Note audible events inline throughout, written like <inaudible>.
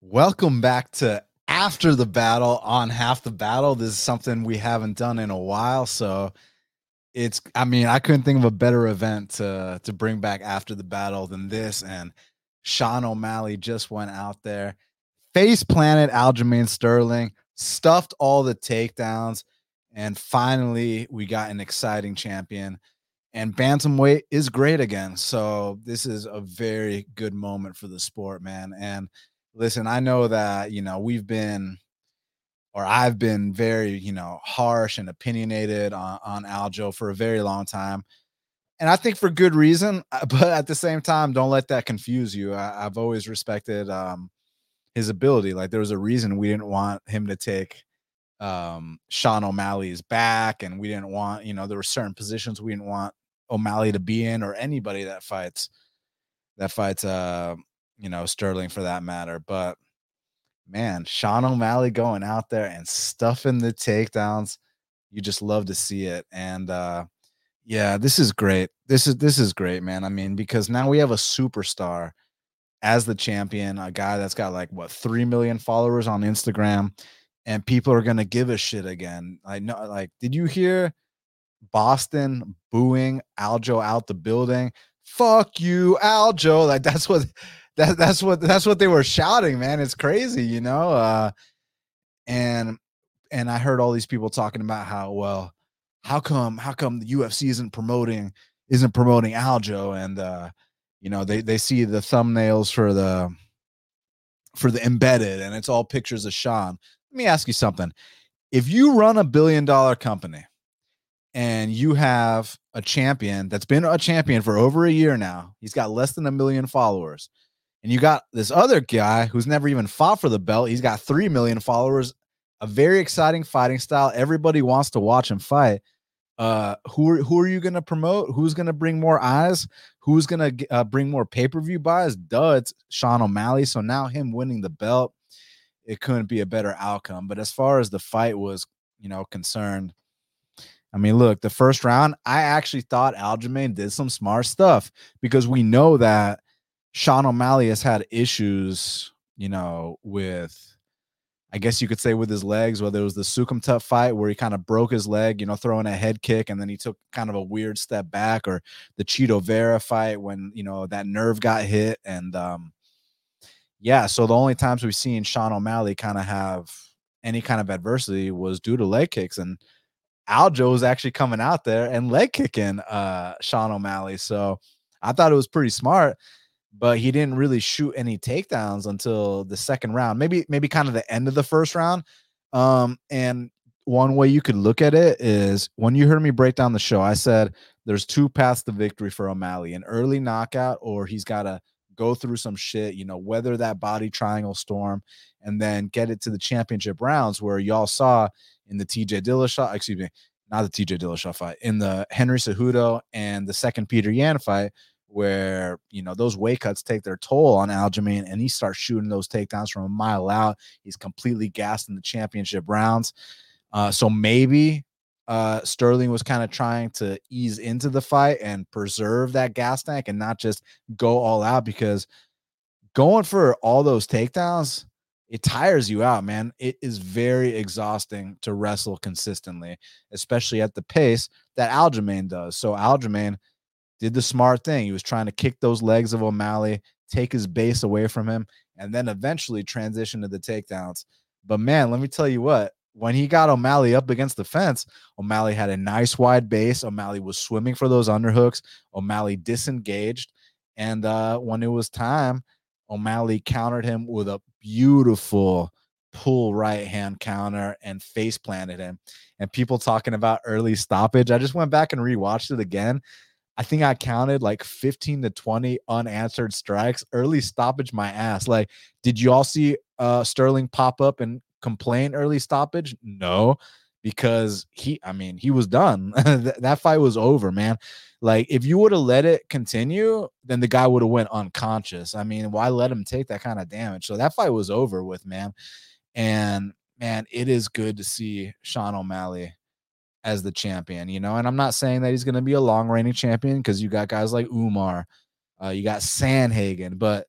Welcome back to After the Battle on Half the Battle. This is something we haven't done in a while, so it's I mean, I couldn't think of a better event to to bring back after the battle than this and Sean O'Malley just went out there, face planted Aljamain Sterling, stuffed all the takedowns, and finally we got an exciting champion. And bantamweight is great again. So this is a very good moment for the sport, man. And listen, I know that, you know, we've been or I've been very, you know, harsh and opinionated on, on Aljo for a very long time. And I think for good reason, <laughs> but at the same time, don't let that confuse you. I, have always respected um, his ability. Like there was a reason we didn't want him to take um, Sean O'Malley's back, and we didn't want, you know, there were certain positions we didn't want O'Malley to be in, or anybody that fights that fights uh, you know, Sterling for that matter. But man, Sean O'Malley going out there and stuffing the takedowns. You just love to see it. And uh yeah, this is great. This is this is great, man. I mean, because now we have a superstar as the champion, a guy that's got like what 3 million followers on Instagram and people are to give a shit again. I know like did you hear Boston booing Aljo out the building? Fuck you, Aljo. Like that's what that, that's what that's what they were shouting, man. It's crazy, you know. Uh, and and I heard all these people talking about how well, how come how come the UFC isn't promoting isn't promoting Aljo, and uh, you know they they see the thumbnails for the for the embedded, and it's all pictures of Sean. Let me ask you something: if you run a billion dollar company and you have a champion that's been a champion for over a year now, he's got less than a million followers and you got this other guy who's never even fought for the belt. He's got 3 million followers, a very exciting fighting style. Everybody wants to watch him fight. Uh, who are, who are you going to promote? Who's going to bring more eyes? Who's going to uh, bring more pay per view buys? Duh, it's Sean O'Malley. So now him winning the belt, it couldn't be a better outcome. But as far as the fight was, you know, concerned, I mean, look, the first round, I actually thought Aljamain did some smart stuff because we know that Sean O'Malley has had issues, you know, with I guess you could say with his legs, whether it was the Soukhamthath fight where he kind of broke his leg, you know, throwing a head kick, and then he took kind of a weird step back, or the Chito Vera fight when you know that nerve got hit, and um, yeah, so the only times we've seen Sean O'Malley kind of have any kind of adversity was due to leg kicks, and Aljo was actually coming out there and leg kicking uh Sean O'Malley, so I thought it was pretty smart but he didn't really shoot any takedowns until the second round. Maybe maybe kind of the end of the first round. Um, and one way you could look at it is when you heard me break down the show, I said there's two paths to victory for O'Malley: an early knockout, or he's got to go through some shit, you know, weather that body triangle storm, and then get it to the championship rounds where y'all saw in the TJ Dillashaw, excuse me, not the TJ Dillashaw fight, in the Henry Cejudo and the second Peter Yan fight, where you know those weight cuts take their toll on Aljamain, and he starts shooting those takedowns from a mile out. He's completely gassed in the championship rounds. Uh, so maybe uh, Sterling was kind of trying to ease into the fight and preserve that gas tank and not just go all out because going for all those takedowns it tires you out, man. It is very exhausting to wrestle consistently, especially at the pace that Aljamain does. So Aljamain did the smart thing. He was trying to kick those legs of O'Malley, take his base away from him, and then eventually transition to the takedowns. But man, let me tell you what, when he got O'Malley up against the fence, O'Malley had a nice wide base. O'Malley was swimming for those underhooks. O'Malley disengaged. And uh, when it was time, O'Malley countered him with a beautiful pull right hand counter and face planted him. And people talking about early stoppage. I just went back and rewatched it again. I think I counted like 15 to 20 unanswered strikes. Early stoppage, my ass. Like, did you all see uh Sterling pop up and complain early stoppage? No, because he, I mean, he was done. <laughs> that fight was over, man. Like, if you would have let it continue, then the guy would have went unconscious. I mean, why let him take that kind of damage? So that fight was over with, man. And man, it is good to see Sean O'Malley as the champion, you know. And I'm not saying that he's going to be a long reigning champion because you got guys like Umar, uh, you got Sandhagen, but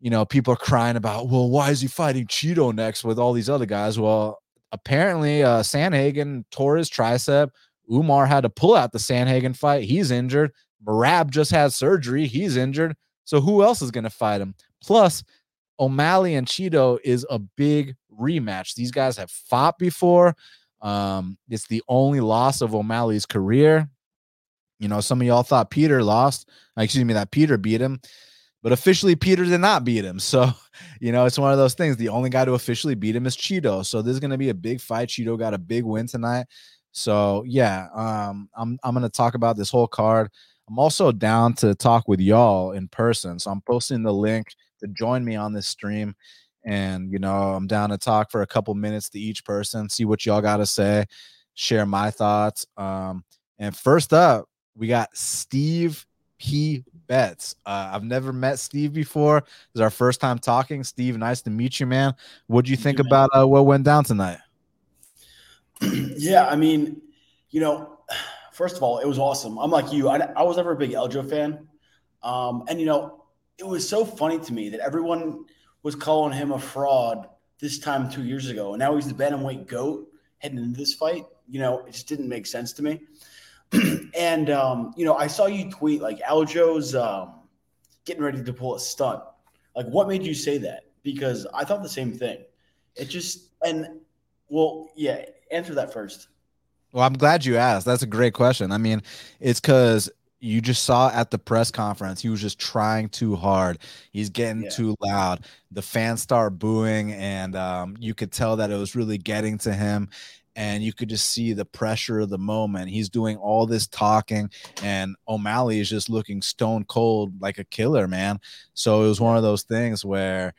you know, people are crying about, well, why is he fighting Chito next with all these other guys? Well, apparently, uh, Sandhagen tore his tricep. Umar had to pull out the Sandhagen fight. He's injured. Merab just had surgery. He's injured. So who else is going to fight him? Plus, O'Malley and Chito is a big rematch. These guys have fought before. Um, it's the only loss of O'Malley's career. You know, some of y'all thought Peter lost. Excuse me, that Peter beat him, but officially Peter did not beat him. <laughs> So, you know, it's one of those things. The only guy to officially beat him is Chito. So this is going to be a big fight. Chito got a big win tonight. So yeah, um, I'm I'm going to talk about this whole card. I'm also down to talk with y'all in person. So I'm posting the link to join me on this stream. And, you know, I'm down to talk for a couple minutes to each person, see what y'all got to say, share my thoughts. Um, and first up, we got Steve P. Betts. Uh, I've never met Steve before. This is our first time talking. Steve, nice to meet you, man. What do you think about uh, what went down tonight? <clears throat> yeah, I mean, you know, first of all, it was awesome. I'm like you. I, I was never a big Aljo fan. Um, and, you know, it was so funny to me that everyone was calling him a fraud this time two years ago. And now he's the bantamweight GOAT heading into this fight. You know, it just didn't make sense to me. <clears throat> and um, you know, I saw you tweet like Aljo's um, getting ready to pull a stunt. Like, what made you say that? Because I thought the same thing. It just and well, yeah. Answer that first. Well, I'm glad you asked. That's a great question. I mean, it's because you just saw at the press conference he was just trying too hard he's getting yeah. too loud the fans start booing and um, you could tell that it was really getting to him and you could just see the pressure of the moment. He's doing all this talking, and O'Malley is just looking stone cold like a killer, man. So it was one of those things where,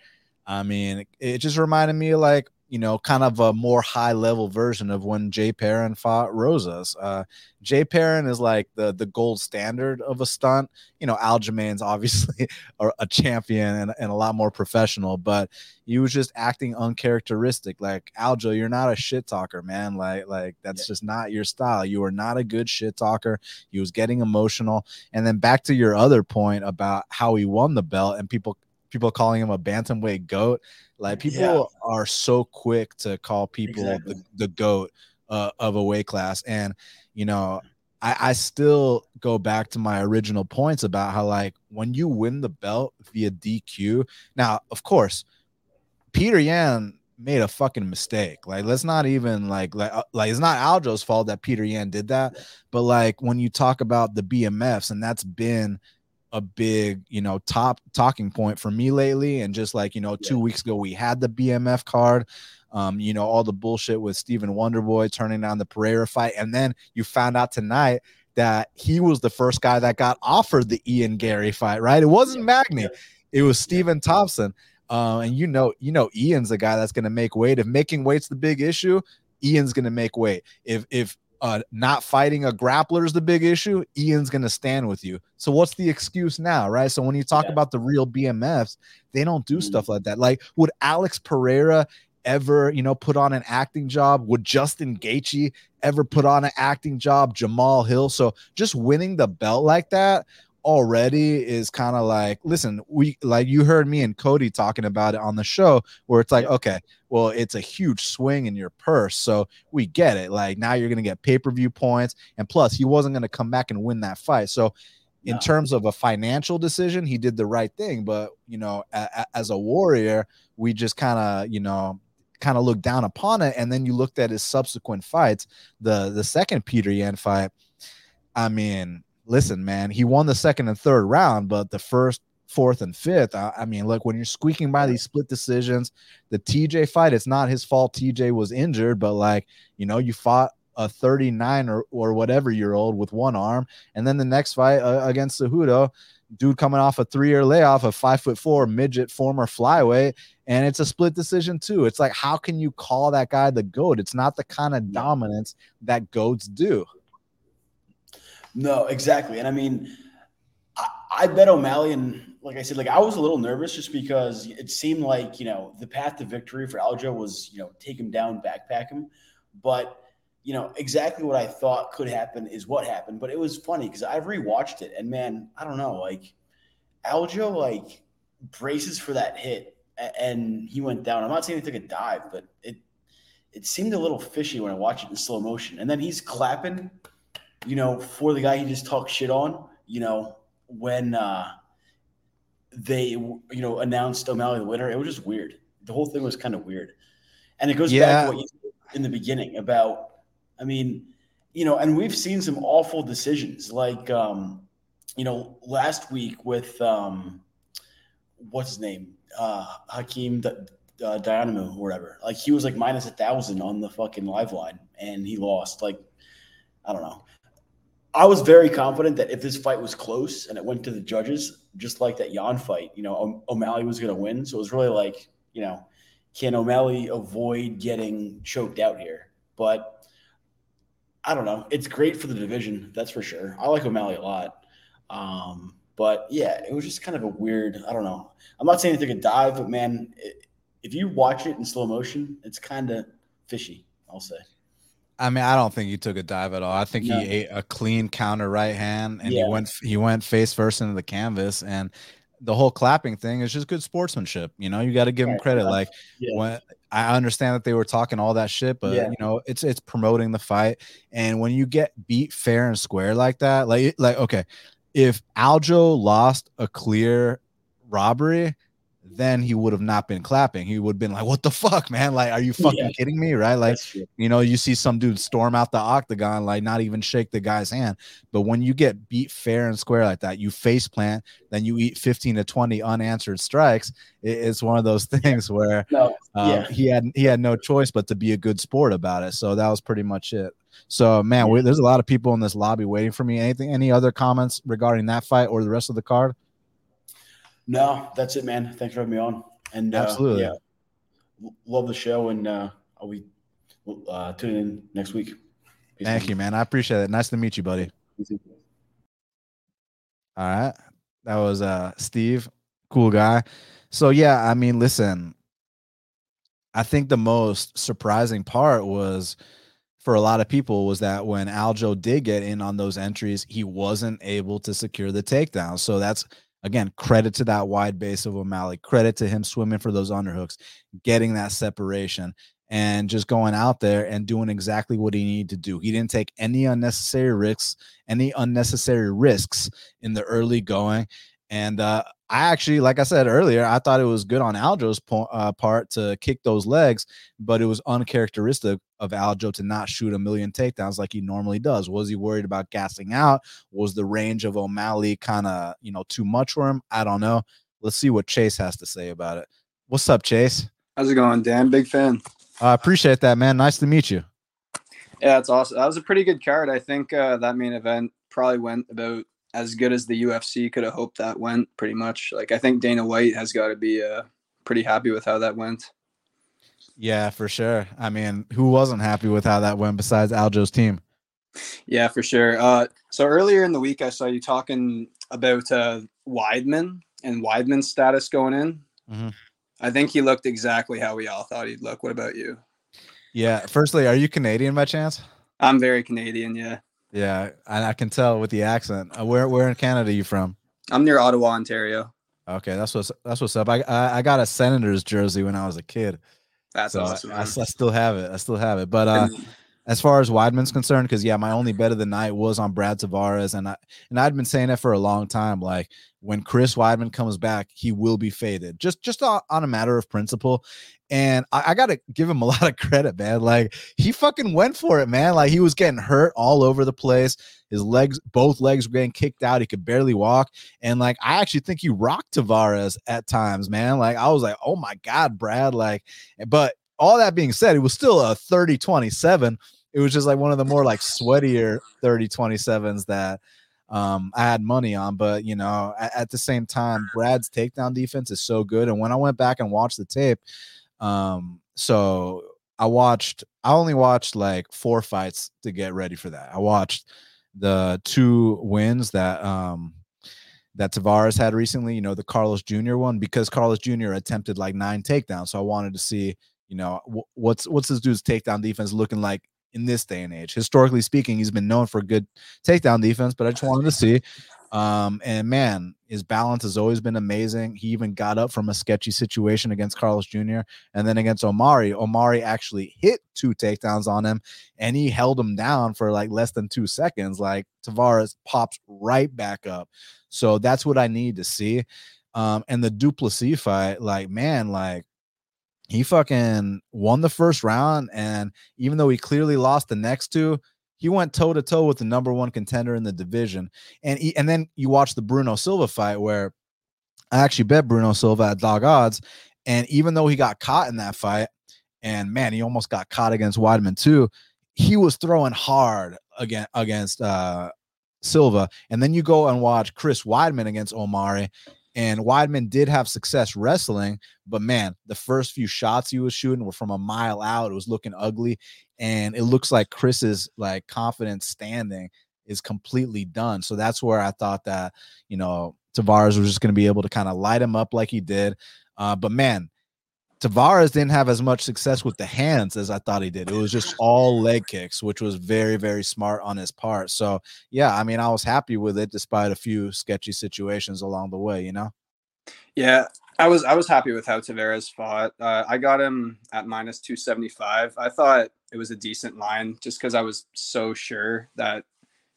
I mean, it just reminded me of like you know, kind of a more high level version of when Jay Perrin fought Rosas. Uh, Jay Perrin is like the the gold standard of a stunt. You know, Aljamain's <laughs> obviously a, a champion and, and, a lot more professional, but he was just acting uncharacteristic. Like Aljo, you're not a shit talker, man. Like like that's yeah. just not your style. You are not a good shit talker. He was getting emotional. And then back to your other point about how he won the belt and people people calling him a bantamweight goat. Like people yeah. are so quick to call people exactly. the, the goat uh, of a weight class, and you know, I, I still go back to my original points about how like when you win the belt via DQ. Now, of course, Peter Yan made a fucking mistake. Like, let's not even like like uh, like it's not Aljo's fault that Peter Yan did that, but like when you talk about the BMFs, and that's been a big, you know, top talking point for me lately. And just like, you know, two yeah. weeks ago, we had the BMF card. Um, you know, all the bullshit with Stephen Wonderboy turning down the Pereira fight. And then you found out tonight that he was the first guy that got offered the Ian Garry fight, right? It wasn't Magny, it was Stephen Thompson. Uh, and you know, you know, Ian's the guy that's going to make weight. If making weight's the big issue, Ian's going to make weight. If if uh, not fighting a grappler is the big issue, Ian's going to stand with you. So what's the excuse now, right? So when you talk yeah. about the real BMFs, they don't do mm-hmm. stuff like that. Like would Alex Pereira ever, you know, put on an acting job? Would Justin Gaethje ever put on an acting job? Jamahal Hill. So just winning the belt like that already is kind of like listen we like you heard me and cody talking about it on the show where it's like okay well it's a huge swing in your purse so we get it. Like now you're gonna get pay-per-view points and plus he wasn't gonna come back and win that fight. So in no. terms of a financial decision he did the right thing but you know a, a, as a warrior we just kind of you know kind of looked down upon it and then you looked at his subsequent fights the the second peter yan fight i mean listen, man, he won the second and third round, but the first, fourth, and fifth, I, I, mean, look, when you're squeaking by these split decisions, the TJ fight, it's not his fault. TJ was injured, but like, you know, you fought a 39 or, or whatever year old with one arm. And then the next fight uh, against Cejudo, dude coming off a three year layoff, a five foot four midget former flyweight, and it's a split decision too. It's like, how can you call that guy the GOAT? It's not the kind of dominance that GOATs do. No, exactly. And I mean, I, I bet O'Malley and like I said, like I was a little nervous just because it seemed like, you know, the path to victory for Aljo was, you know, take him down, backpack him. But, you know, exactly what I thought could happen is what happened. But it was funny because I've rewatched it and man, I don't know, like Aljo, like braces for that hit and he went down. I'm not saying he took a dive, but it it seemed a little fishy when I watched it in slow motion. And then he's clapping, you know, for the guy he just talked shit on, you know, when uh they you know announced O'Malley the winner. It was just weird. The whole thing was kind of weird. And it goes yeah. back to what you said in the beginning about I mean, you know, and we've seen some awful decisions like um, you know, last week with um what's his name? Uh Hakeem D- uh, Dynamo or whatever. Like he was like minus a thousand on the fucking live line and he lost. Like, I don't know. I was very confident that if this fight was close and it went to the judges, just like that Yan fight, you know, o- O'Malley was going to win. So it was really like, you know, can O'Malley avoid getting choked out here? But I don't know. It's great for the division, that's for sure. I like O'Malley a lot. Um, but yeah, it was just kind of a weird. I don't know. I'm not saying to take a dive, but man, it, if you watch it in slow motion, it's kind of fishy. I'll say. I mean, I don't think he took a dive at all. I think no. he ate a clean counter right hand, and yeah. he went he went face first into the canvas, and the whole clapping thing is just good sportsmanship. You know, you got to give him credit. Like yeah. when I understand that they were talking all that shit, but yeah. you know, it's it's promoting the fight. And when you get beat fair and square like that, like like okay, if Aljo lost a clear robbery, then he would have not been clapping. He would have been like, "What the fuck, man? Like, are you <laughs> fucking yeah. kidding me?" Right? Like, you know, you see some dude storm out the octagon, like not even shake the guy's hand. But when you get beat fair and square like that, you face plant, then you eat fifteen to twenty unanswered strikes. It's one of those <laughs> things where no. um, yeah. he had he had no choice but to be a good sport about it. So that was pretty much it. So man, yeah. we, there's a lot of people in this lobby waiting for me. Anything? Any other comments regarding that fight or the rest of the card? No, that's it, man. Thanks for having me on. And uh, absolutely, yeah, love the show, and uh, I'll be uh, tuning in next week. Peace Thank you, man. I appreciate it. Nice to meet you, buddy. All right, that was uh Steve, cool guy. So yeah, I mean, listen, I think the most surprising part was for a lot of people was that when Aljo did get in on those entries, he wasn't able to secure the takedown. So that's Again, credit to that wide base of O'Malley. Credit to him swimming for those underhooks, getting that separation, and just going out there and doing exactly what he needed to do. He didn't take any unnecessary risks, any unnecessary risks in the early going. And uh, I actually, like I said earlier, I thought it was good on Aljo's po- uh, part to kick those legs, but it was uncharacteristic of Aljo to not shoot a million takedowns like he normally does. Was he worried about gassing out? Was the range of O'Malley kind of, you know, too much for him? I don't know. Let's see what Chase has to say about it. What's up, Chase? How's it going, Dan? Big fan. I uh, appreciate that, man. Nice to meet you. Yeah, it's awesome. That was a pretty good card. I think uh, that main event probably went about as good as the UFC could have hoped that went. Pretty much, like I think Dana White has got to be uh, pretty happy with how that went. Yeah, for sure. I mean, who wasn't happy with how that went besides Aljo's team? Yeah, for sure. Uh, so earlier in the week, I saw you talking about uh, Weidman and Weidman's status going in. Mm-hmm. I think he looked exactly how we all thought he'd look. What about you? Yeah. Firstly, are you Canadian by chance? I'm very Canadian. Yeah. Yeah, and I can tell with the accent. Uh, where where in Canada are you from? I'm near Ottawa, Ontario. Okay, that's what's that's what's up. I I, I got a Senators jersey when I was a kid. That's so awesome. I, I, still have it. I still have it. But uh, as far as Weidman's concerned, because yeah, my only bet of the night was on Brad Tavares, and I and I'd been saying that for a long time. Like when Chris Weidman comes back, he will be faded. Just just on a matter of principle. And I, I, gotta give him a <laughs> lot of credit, man. Like he fucking went for it, man. Like he was getting hurt all over the place. His legs, both legs were getting kicked out. He could barely walk. And like I actually think he rocked Tavares at times, man. Like I was like, oh my God, Brad. Like, but all that being said, it was still a 30-27. It was just like one of the more like sweatier 30-27s that um, I had money on. But you know, at, at, the same time, Brad's takedown defense is so good. And when I went back and watched the tape, um, so I watched. I only watched like four fights to get ready for that. I watched the two wins that um that Tavares had recently. You know, the Carlos Jr. one because Carlos Jr. attempted like nine takedowns. So I wanted to see, you know, what's what's this dude's takedown defense looking like in this day and age. Historically speaking, he's been known for good takedown defense, but I just wanted to see. Um, and man, his balance has always been amazing. He even got up from a sketchy situation against Carlos Jr. and then against Omari. Omari actually hit two takedowns on him and he held him down for like less than two seconds. Like Tavares pops right back up. So that's what I need to see. Um, and the Du Plessis fight, like, man, like he fucking won the first round. And even though he clearly lost the next two, he went toe to toe with the number one contender in the division. And he, and then you watch the Bruno Silva fight where I actually bet Bruno Silva at dog odds. And even though he got caught in that fight, and man, he almost got caught against Weidman too, he was throwing hard again against uh Silva. And then you go and watch Chris Weidman against Omari, and Weidman did have success wrestling, but man, the first few shots he was shooting were from a mile out. It was looking ugly. And it looks like Chris's like confidence standing is completely done. So that's where I thought that, you know, Tavares was just going to be able to kind of light him up like he did. Uh, but man, Tavares didn't have as much success with the hands as I thought he did. It was just all leg kicks, which was very, very smart on his part. So, yeah, I mean, I was happy with it despite a few sketchy situations along the way, you know? Yeah, I was I was happy with how Tavares fought. Uh, I got him at minus 275. I thought it was a decent line just because I was so sure that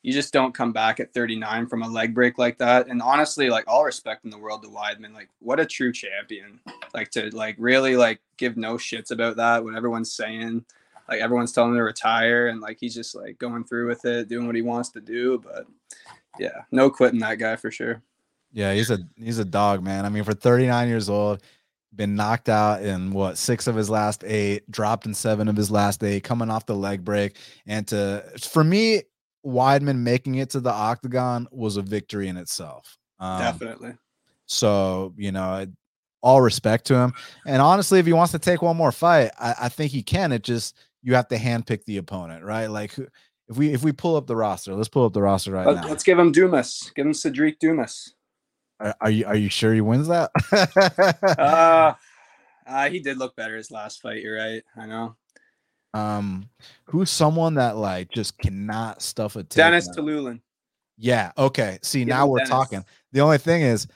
you just don't come back at 39 from a leg break like that. And honestly, like all respect in the world to Weidman, like what a true champion. Like to like really like give no shits about that. What everyone's saying, like everyone's telling him to retire, and like he's just like going through with it, doing what he wants to do. But yeah, no quitting that guy for sure. Yeah, he's a he's a dog, man. I mean, for 39 years old, been knocked out in what six of his last eight, dropped in seven of his last eight, coming off the leg break. And to for me, Weidman making it to the octagon was a victory in itself. Um, Definitely. So, you know, all respect to him. And honestly, if he wants to take one more fight, I, I think he can. It just you have to handpick the opponent, right? Like if we if we pull up the roster, let's pull up the roster right Let, now. Let's give him Dumas. Give him Cedric Dumas. Are, are you are you sure he wins that? <laughs> uh, uh, he did look better his last fight. You're right. I know. Um, who's someone that like just cannot stuff a Dennis Tiuliulin. Yeah. Okay. See, Give now we're Dennis. talking. The only thing is,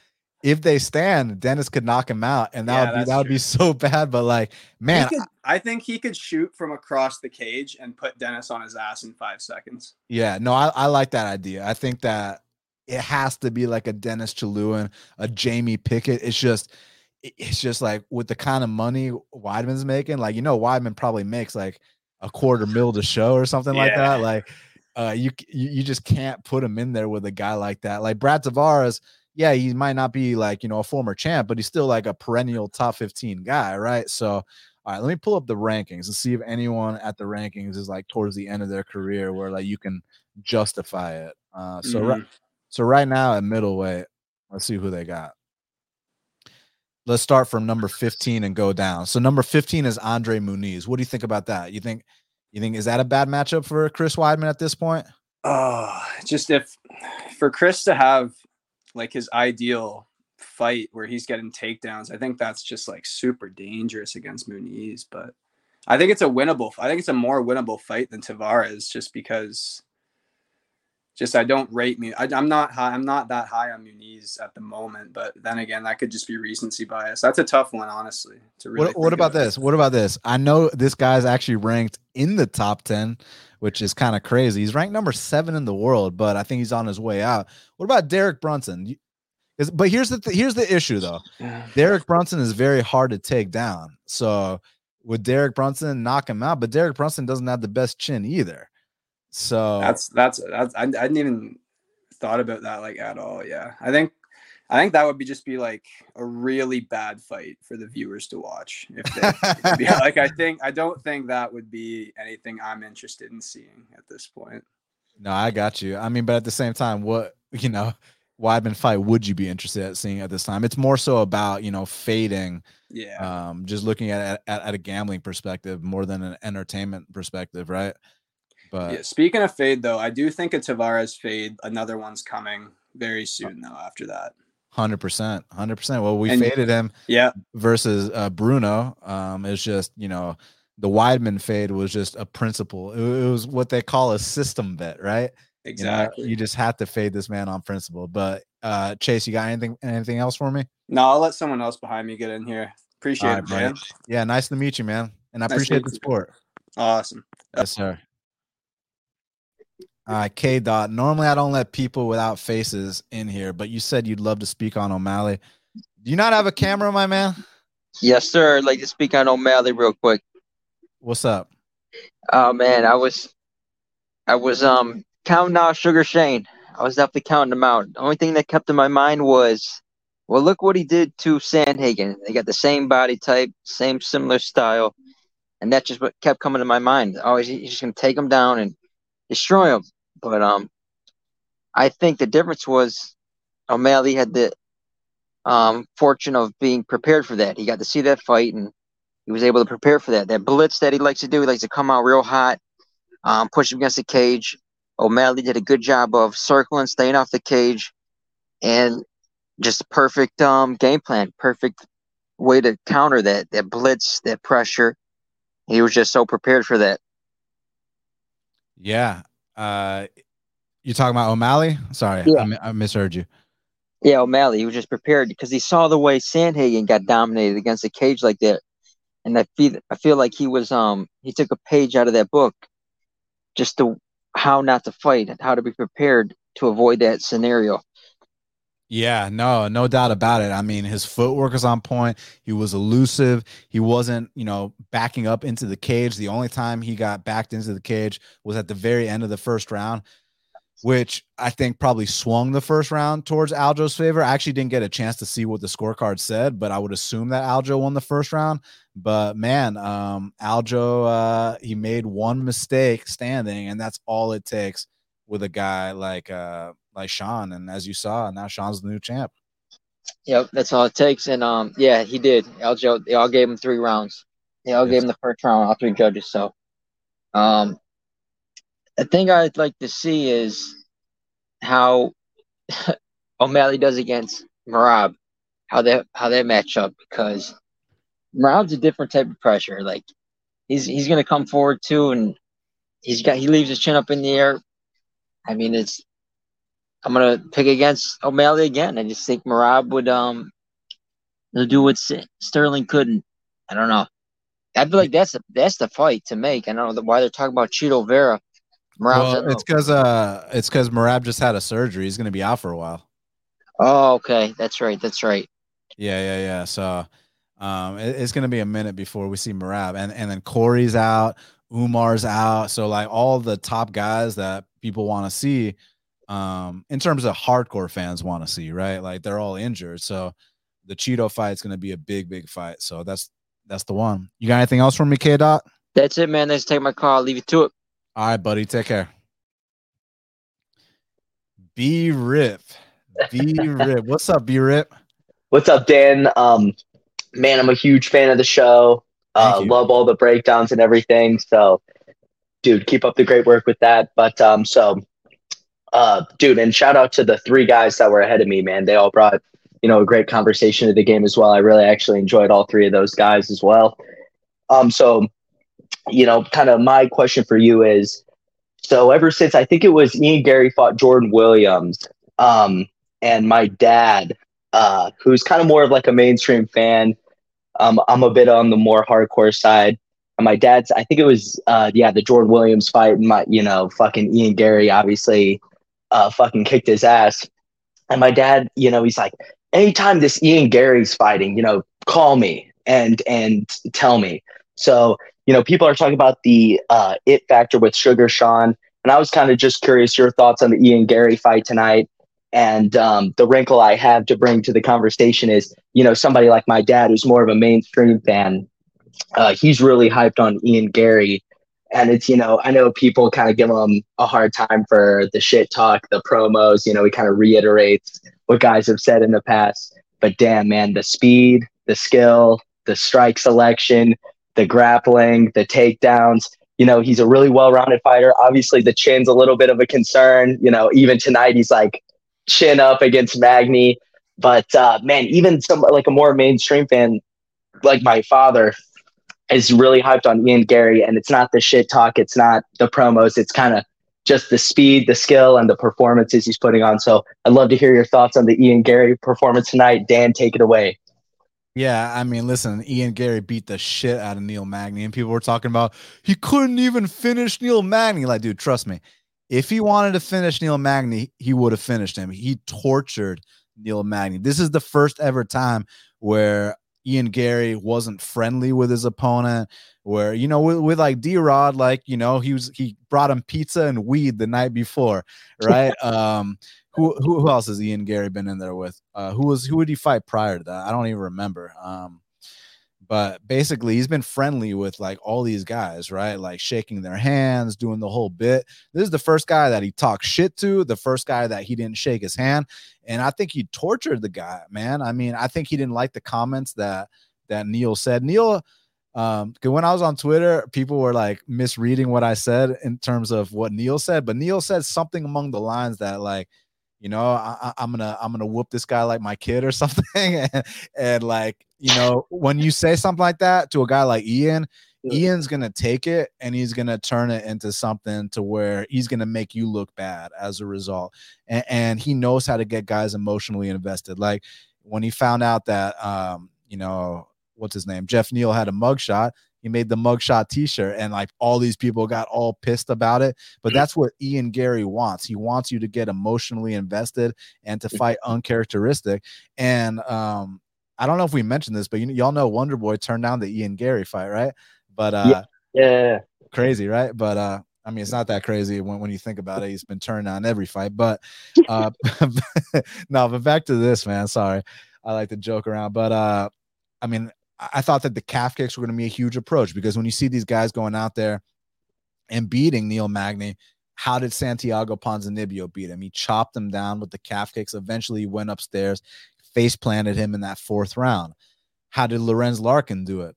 if they stand, Dennis could knock him out, and that yeah, would be that would be so <laughs> bad. But like, man, could, I think he could shoot from across the cage and put Dennis on his ass in five seconds. Yeah. No, I, I like that idea. I think that it has to be like a Dennis Tiuliulin, a Jamie Pickett. It's just it's just like with the kind of money Weidman's making, like you know, Weidman probably makes like a quarter mil to show or something yeah. like that. Like, uh, you you just can't put him in there with a guy like that. Like Brad Tavares, yeah, he might not be like you know a former champ, but he's still like a perennial top fifteen guy, right? So, all right, let me pull up the rankings and see if anyone at the rankings is like towards the end of their career where like you can justify it. Uh, so mm-hmm. right, so right now at middleweight, let's see who they got let's start from number 15 and go down. So number 15 is Andre Muniz. What do you think about that? You think you think is that a bad matchup for Chris Weidman at this point? Oh, just if for Chris to have like his ideal fight where he's getting takedowns, I think that's just like super dangerous against Muniz. But I think it's a winnable. I think it's a more winnable fight than Tavares, just because just I don't rate me. I, am not high. I'm not that high on Muniz at the moment. But then again, that could just be recency bias. That's a tough one, honestly. To really what, what about this? What about this? I know this guy's actually ranked in the top ten, which is kind of crazy. He's ranked number seven in the world, but I think he's on his way out. What about Derek Brunson? but here's the th- here's the issue though. <sighs> Derek Brunson is very hard to take down. So would Derek Brunson knock him out? But Derek Brunson doesn't have the best chin either. So that's that's that's I, I didn't even thought about that like at all. Yeah, I think I think that would be just be like a really bad fight for the viewers to watch. If they, yeah, <laughs> like I think I don't think that would be anything I'm interested in seeing at this point. No, I got you. I mean, but at the same time, what you know, Weidman fight would you be interested at seeing at this time? It's more so about you know fading. Yeah. Um, just looking at at, at a gambling perspective more than an entertainment perspective, right? But yeah, speaking of fade though, I do think a Tavares fade, another one's coming very soon though after that. Hundred percent, hundred percent. Well, we and, faded him. Yeah. Versus uh, Bruno, um, it's just you know the Weidman fade was just a principle. It, it was what they call a system bet, right? Exactly. You, know, you, just have to fade this man on principle. But uh Chase, you got anything anything else for me? No, I'll let someone else behind me get in here. Appreciate right, it, man. Yeah, nice to meet you, man. And I nice appreciate the support. Awesome. Yes, sir. All right, K dot. Normally I don't let people without faces in here, but you said you'd love to speak on O'Malley. Do you not have a camera, my man? Yes, sir. I'd like to speak on O'Malley real quick. What's up? Oh man, I was I was um counting out Sugar Sean. I was definitely counting him out. The only thing that kept in my mind was, well, look what he did to Sandhagen. They got the same body type, same similar style, and that just what kept coming to my mind. Oh, he's, he's just gonna take him down and destroy him. But um, I think the difference was O'Malley had the um fortune of being prepared for that. He got to see that fight and he was able to prepare for that. That blitz that he likes to do, he likes to come out real hot, um, push him against the cage. O'Malley did a good job of circling, staying off the cage, and just perfect um, game plan, perfect way to counter that that blitz, that pressure. He was just so prepared for that. Yeah. Uh, you talking about O'Malley? Sorry, yeah. I, I misheard you. Yeah, O'Malley. He was just prepared because he saw the way Sandhagen got dominated against the cage like that and I feel I feel like he was um he took a page out of that book, just to how not to fight and how to be prepared to avoid that scenario. Yeah, no, no doubt about it. I mean, his footwork is on point. He was elusive. He wasn't, you know, backing up into the cage. The only time he got backed into the cage was at the very end of the first round which I think probably swung the first round towards Aljo's favor. I actually didn't get a chance to see what the scorecard said, but I would assume that Aljo won the first round. But man, um, Aljo, uh, he made one mistake standing, and that's all it takes with a guy like uh, like Sean. And as you saw, now Sean's the new champ. Yep, that's all it takes. And um, yeah, he did. Aljo, they all gave him three rounds. They all yes. gave him the first round, all three judges. So, um, the thing I'd like to see is how <laughs> O'Malley does against Merab, how they how they match up because Merab's a different type of pressure. Like he's he's gonna come forward too, and he's got he leaves his chin up in the air. I mean, it's I'm gonna pick against O'Malley again. I just think Merab would um do what Sterling couldn't. I don't know. I feel like that's the that's the fight to make. I don't know why they're talking about Chito Vera well, it's because uh, it's because Merab just had a surgery. He's going to be out for a while. Oh, okay, that's right. That's right. Yeah, yeah, yeah. So, um, it, it's going to be a minute before we see Merab, and and then Corey's out, Umar's out. So like all the top guys that people want to see, um, in terms of hardcore fans want to see, right? Like they're all injured. So the Chito fight is going to be a big, big fight. So that's that's the one. You got anything else for me, K Dot? That's it, man. Let's take my call. Leave it to it. All right, buddy. Take care. B Rip. B Rip. <laughs> What's up, B Rip? What's up, Dan? Um, man, I'm a huge fan of the show. Uh, love all the breakdowns and everything. So, dude, keep up the great work with that. But um, so, uh, dude, and shout out to the three guys that were ahead of me, man. They all brought you know a great conversation to the game as well. I really actually enjoyed all three of those guys as well. Um, so you know, kind of my question for you is so ever since I think it was Ian Garry fought Jordan Williams, um, and my dad, uh, who's kind of more of like a mainstream fan, um, I'm a bit on the more hardcore side. And my dad's, I think it was, uh, yeah, the Jordan Williams fight, and my, you know, fucking Ian Garry, obviously, uh, fucking kicked his ass. And my dad, you know, he's like, anytime this Ian Garry's fighting, you know, call me and and tell me. So you know, people are talking about the uh, it factor with Sugar Sean, and I was kind of just curious your thoughts on the Ian Garry fight tonight. And um, the wrinkle I have to bring to the conversation is, you know, somebody like my dad, who's more of a mainstream fan, uh, he's really hyped on Ian Garry. And it's, you know, I know people kind of give him a hard time for the shit talk, the promos, you know, he kind of reiterates what guys have said in the past. But damn, man, the speed, the skill, the strike selection, the grappling, the takedowns. You know, he's a really well rounded fighter. Obviously, the chin's a little bit of a concern. You know, even tonight, he's like chin up against Magny. But uh, man, even some like a more mainstream fan like my father, is really hyped on Ian Garry, and it's not the shit talk, it's not the promos, it's kind of just the speed, the skill, and the performances he's putting on. So I'd love to hear your thoughts on the Ian Garry performance tonight. Dan, take it away. Yeah, I mean, listen, Ian Garry beat the shit out of Neil Magny, and people were talking about he couldn't even finish Neil Magny. Like, dude, trust me, if he wanted to finish Neil Magny, he would have finished him. He tortured Neil Magny. This is the first ever time where Ian Garry wasn't friendly with his opponent. Where you know, with, with like D Rod, like you know, he was he brought him pizza and weed the night before, right? <laughs> um, who, who else has Ian Garry been in there with? Uh, who was who would he fight prior to that? I don't even remember. Um, but basically, he's been friendly with like all these guys, right? Like shaking their hands, doing the whole bit. This is the first guy that he talked shit to, the first guy that he didn't shake his hand, and I think he tortured the guy, man. I mean, I think he didn't like the comments that that Neil said. Neil um when i was on twitter people were like misreading what i said in terms of what neil said but neil said something among the lines that like you know I, am gonna i'm gonna whoop this guy like my kid or <laughs> something and, and, like you know when you say something like that to a guy like ian ian's gonna take it and he's gonna turn it into something to where he's gonna make you look bad as a result and, and he knows how to get guys emotionally invested like when he found out that um you know what's his name jeff neal had a mugshot he made the mugshot t-shirt and like all these people got all pissed about it. But that's what ian Garry wants. He wants you to get emotionally invested and to fight uncharacteristic. And um i don't know if we mentioned this but you, y'all know wonder boy turned down the ian Garry fight right? But uh yeah, yeah. crazy right? But uh I mean, it's not that crazy when, when you think about it. He's been turned down every fight, but uh, <laughs> <laughs> no. But back to this, man. Sorry, I like to joke around, but uh, I mean, I thought that the calf kicks were going to be a huge approach because when you see these guys going out there and beating Neil Magny, how did Santiago Ponzinibbio beat him? He chopped him down with the calf kicks. Eventually, he went upstairs, face planted him in that fourth round. How did Lorenz Larkin do it?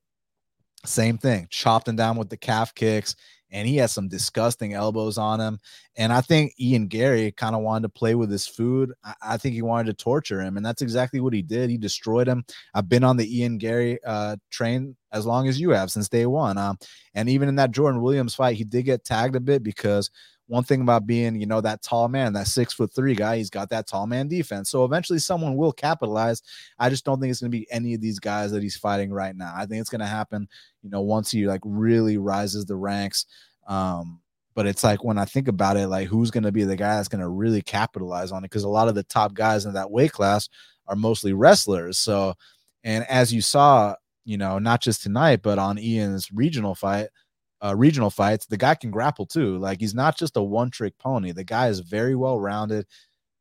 Same thing, chopped him down with the calf kicks and he had some disgusting elbows on him. And I think Ian Garry kind of wanted to play with his food. I, I, think he wanted to torture him, and that's exactly what he did. He destroyed him. I've been on the Ian Garry uh, train as long as you have since day one. Um, and even in that Jordan Williams fight, he did get tagged a bit because one thing about being, you know, that tall man, that six foot three guy, he's got that tall man defense. So eventually someone will capitalize. I just don't think it's going to be any of these guys that he's fighting right now. I think it's going to happen, you know, once he like really rises the ranks. Um, but it's like when I think about it, like who's going to be the guy that's going to really capitalize on it? Because a lot of the top guys in that weight class are mostly wrestlers. So, and as you saw, you know, not just tonight, but on Ian's regional fight, uh, regional fights, the guy can grapple too. Like he's not just a one trick pony. The guy is very well rounded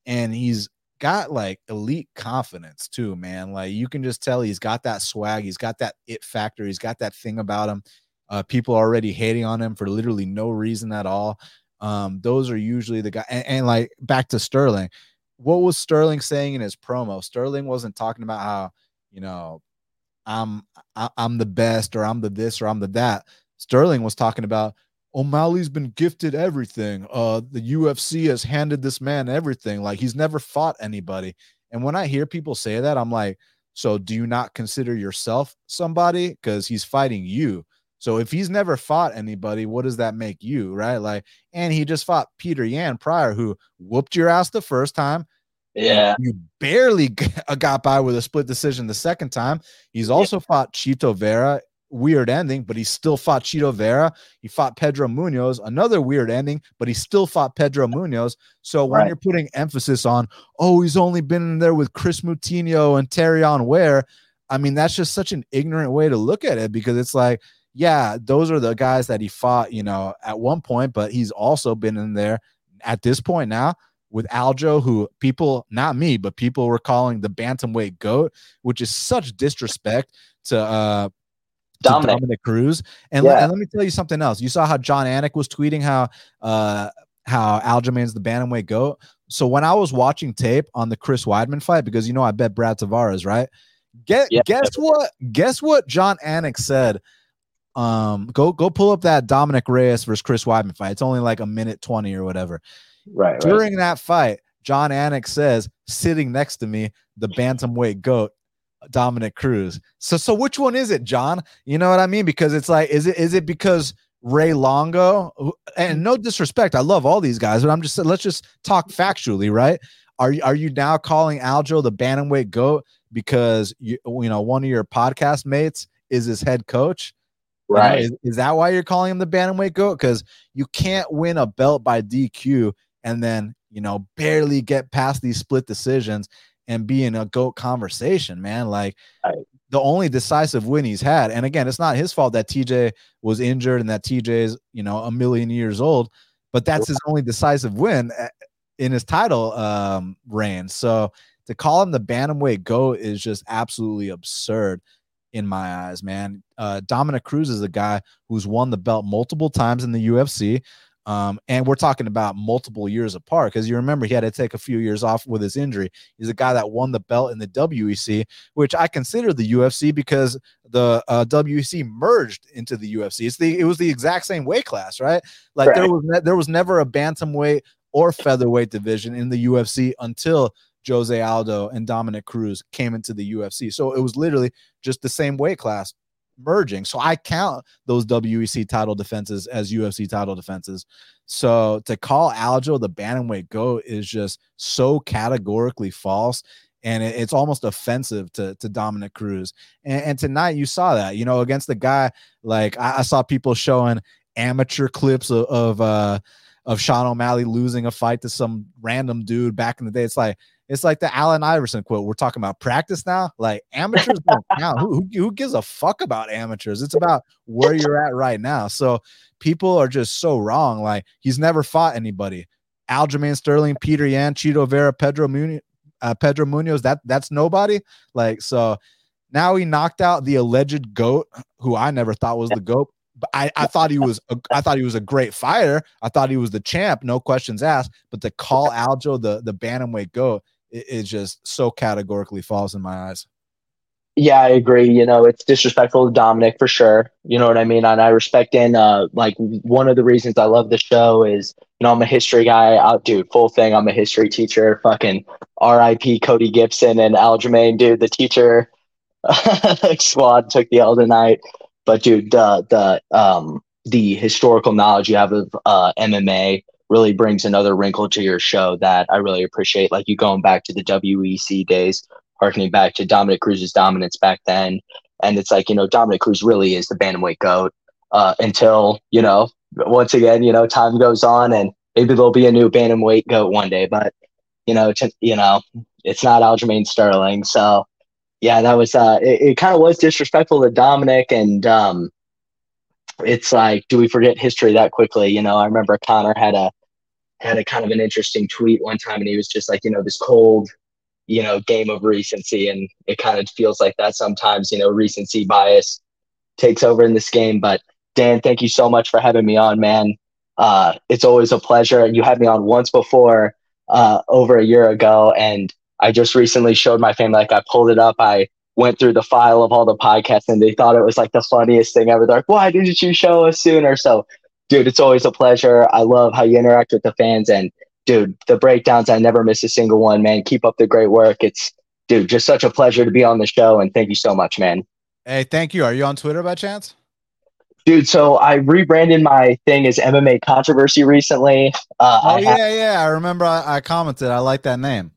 and he's got like elite confidence too, man. Like you can just tell he's got that swag, he's got that it factor, he's got that thing about him. Uh, people already hating on him for literally no reason at all. Um, those are usually the guy. And, and like back to Sterling, what was Sterling saying in his promo? Sterling wasn't talking about how you know I'm I, I'm the best or I'm the this or I'm the that. Sterling was talking about O'Malley's been gifted everything. Uh, the UFC has handed this man everything. Like he's never fought anybody. And when I hear people say that, I'm like, so do you not consider yourself somebody? Because he's fighting you. So if he's never fought anybody, what does that make you, right? Like, and he just fought Peter Yan prior, who whooped your ass the first time. Yeah, you barely <laughs> got by with a split decision the second time. He's also yeah. fought Chito Vera weird ending, but he still fought Chito Vera. He fought Pedro Munhoz, another weird ending, but he still fought Pedro Munhoz. So when right. you're putting emphasis on, oh, he's only been in there with Chris Moutinho and Terrion Ware, I mean, that's just such an ignorant way to look at it because it's like, yeah, those are the guys that he fought, you know, at one point, but he's also been in there at this point now with Aljo, who people, not me, but people were calling the bantamweight goat, which is such disrespect to uh Dominick, Dominick Cruz. And, yeah. let, and, let, me tell you something else. You saw how Jon Anik was tweeting how uh how Aljamain's the bantamweight goat. So when I was watching tape on the Chris Weidman fight, because you know I bet Brad Tavares, right? Get yeah. guess what? Guess what Jon Anik said. Um, go go pull up that Dominick Reyes versus Chris Weidman fight. It's only like a minute 20 or whatever. Right. During right. that fight, Jon Anik says, sitting next to me, the bantamweight goat Dominick Cruz. So so which one is it, Jon? You know what I mean? Because it's like, is it is it because Ray Longo? And no disrespect, I love all these guys, but I'm just let's just talk factually, right? Are you are you now calling Aljo the bantamweight goat because you you know one of your podcast mates is his head coach? Right. You know, is, is that why you're calling him the bantamweight goat? Because you can't win a belt by DQ and then you know barely get past these split decisions and be in a goat conversation, man. Like right. the only decisive win he's had, and again, it's not his fault that TJ was injured and that TJ is you know a million years old, but that's his only decisive win eh, in his title um, reign. So to call him the bantamweight goat is just absolutely absurd in my eyes, man. Uh, Dominick Cruz is a guy who's won the belt multiple times in the UFC. Um, and we're talking about multiple years apart because you remember he had to take a few years off with his injury. He's a guy that won the belt in the WEC, which I consider the UFC because the uh, WEC merged into the UFC. It's the it was the exact same weight class, right? Like right. there was ne- there was never a bantamweight or featherweight division in the UFC until Jose Aldo and Dominick Cruz came into the UFC. So it was literally just the same weight class merging. So I count those WEC title defenses as UFC title defenses. So to call Aljo the bantamweight goat is just so categorically false. And it's almost offensive to, to Dominick Cruz. And, and tonight you saw that, you know, against the guy, like I, I saw people showing amateur clips of, of uh of Sean O'Malley losing a fight to some random dude back in the day. It's like it's like the Allen Iverson quote. We're talking about practice now. Like amateurs don't <laughs> count. Who, who, who gives a fuck about amateurs? It's about where you're at right now. So people are just so wrong. Like he's never fought anybody. Aljamain Sterling, Petr Yan, Chito Vera, Pedro Munhoz, uh, Pedro Munhoz. That that's nobody. Like so. Now he knocked out the alleged goat, who I never thought was the goat. But I, I thought he was a, I thought he was a great fighter. I thought he was the champ, no questions asked. But to call Aljo the the bantamweight goat is just so categorically falls in my eyes. Yeah, I agree. You know, it's disrespectful to Dominick for sure. You know what I mean? And I respect and uh like one of the reasons I love the show is, you know, I'm a history guy. I'll dude, full thing. I'm a history teacher. Fucking RIP Cody Gibson and Aljamain, dude, the teacher <laughs> squad took the L tonight. But dude, the the um the historical knowledge you have of uh MMA really brings another wrinkle to your show that I really appreciate. Like you going back to the WEC days, harkening back to Dominick Cruz's dominance back then. And it's like, you know, Dominick Cruz really is the bantamweight goat uh, until, you know, once again, you know, time goes on and maybe there'll be a new bantamweight goat one day. But, you know, you know, it's not Aljamain Sterling. So, yeah, that was, uh, it, it kind of was disrespectful to Dominick. And, um, it's like, do we forget history that quickly? You know, I remember Conor had a had a kind of an interesting tweet one time and he was just like, you know, this cold, you know, game of recency. And it kind of feels like that sometimes, you know, recency bias takes over in this game. But Dan, thank you so much for having me on, man. Uh, it's always a pleasure. You had me on once before, uh, over a year ago. And I just recently showed my family, like I pulled it up. I went through the file of all the podcasts and they thought it was like the funniest thing ever. They're like, why didn't you show us sooner? So dude, it's always a pleasure. I love how you interact with the fans and dude, the breakdowns, I never miss a single one, man. Keep up the great work. It's dude, just such a pleasure to be on the show and thank you so much, man. Hey, thank you. Are you on Twitter by chance? Dude, so I rebranded my thing as MMA controversy recently. Uh, oh yeah, have- yeah. I remember I, I, commented. I like that name.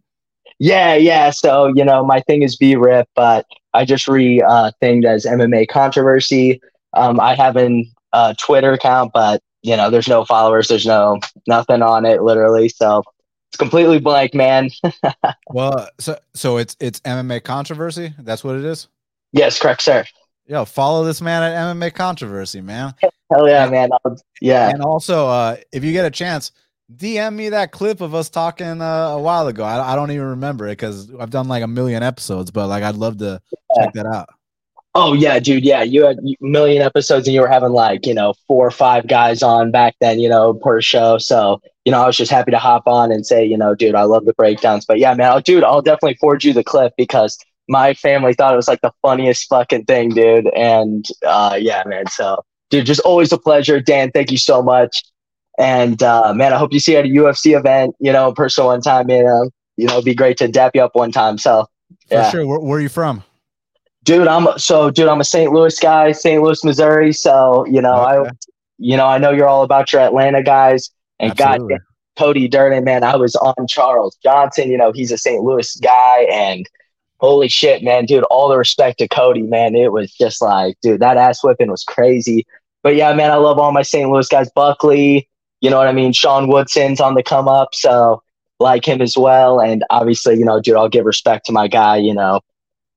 Yeah, yeah. So you know, my thing is B Rip, but I just re uh, thinged as MMA controversy. Um, I haven't uh, Twitter account, but you know, there's no followers, there's no nothing on it, literally. So it's completely blank, man. <laughs> well, so so it's it's MMA controversy. That's what it is. Yes, correct, sir. Yo, follow this man at MMA controversy, man. Hell yeah, and, man. Yeah. And also, uh, if you get a chance, DM me that clip of us talking uh, a while ago. I, I don't even remember it because I've done like a million episodes, but like I'd love to yeah. check that out. Oh yeah, dude. Yeah, you had a million episodes, and you were having like you know four or five guys on back then, you know, per show. So you know, I was just happy to hop on and say, you know, dude, I love the breakdowns. But yeah, man, I'll, dude, I'll definitely forward you the clip because my family thought it was like the funniest fucking thing, dude. And uh, yeah, man. So, dude, just always a pleasure, Dan. Thank you so much. And uh, man, I hope you see you at a UFC event, you know, in person one time. You know, you know, it'd be great to dap you up one time. So, yeah. For sure. Where, where are you from? Dude, I'm so dude. I'm a St. Louis guy, St. Louis, Missouri. So you know, okay. I, you know, I know you're all about your Atlanta guys, and Absolutely. God, Cody Durden, man, I was on Charles Johnson. You know, he's a St. Louis guy, and holy shit, man, dude, all the respect to Cody, man. It was just like, dude, that ass whipping was crazy. But yeah, man, I love all my St. Louis guys. Buckley, you know what I mean? Sean Woodson's on the come up, so like him as well. And obviously, you know, dude, I'll give respect to my guy, you know.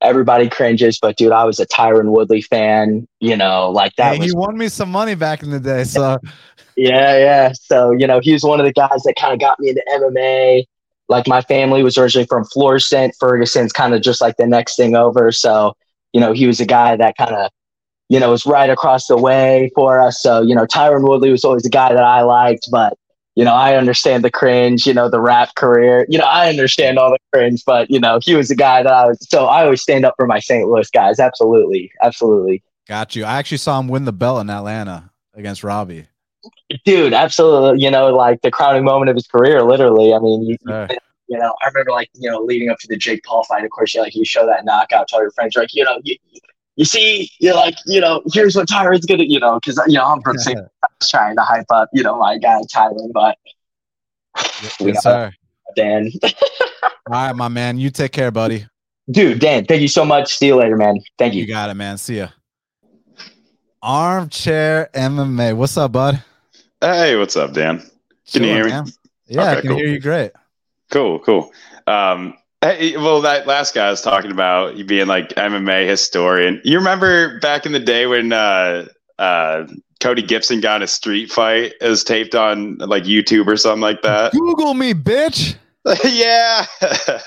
Everybody cringes, but dude, I was a Tyron Woodley fan, you know, like that. Hey, was, he won me some money back in the day, so <laughs> yeah, yeah. So, you know, he was one of the guys that kind of got me into MMA. Like my family was originally from Florissant. Ferguson's kind of just like the next thing over. So, you know, he was a guy that kind of, you know, was right across the way for us. So, you know, Tyron Woodley was always a guy that I liked, but you know, I understand the cringe, you know, the rap career. You know, I understand all the cringe, but you know, he was the guy that I was so I always stand up for my St. Louis guys. Absolutely. Absolutely. Got you. I actually saw him win the belt in Atlanta against Robbie. Dude, absolutely. You know, like the crowning moment of his career, literally. I mean, you, you know, I remember like, you know, leading up to the Jake Paul fight, of course, you like you show that knockout to all your friends, like, you know, you, you see, you're like, you know, here's what Tyron's gonna, you know, because you know I'm from St. <laughs> trying to hype up, you know, my guy Tyron, but yes, sir. Dan. <laughs> All right, my man. You take care, buddy. Dude, Dan, thank you so much. See you later, man. Thank you. You got it, man. See ya. Armchair MMA. What's up, bud? Hey, what's up, Dan? Can you hear me? Man. Yeah, okay, I can cool. hear you great. Cool, cool. Um, hey, well, that last guy was talking about you being like MMA historian. You remember back in the day when uh, uh, Cody Gibson got a street fight as taped on like YouTube or something like that? Google me, bitch. <laughs> yeah, <laughs>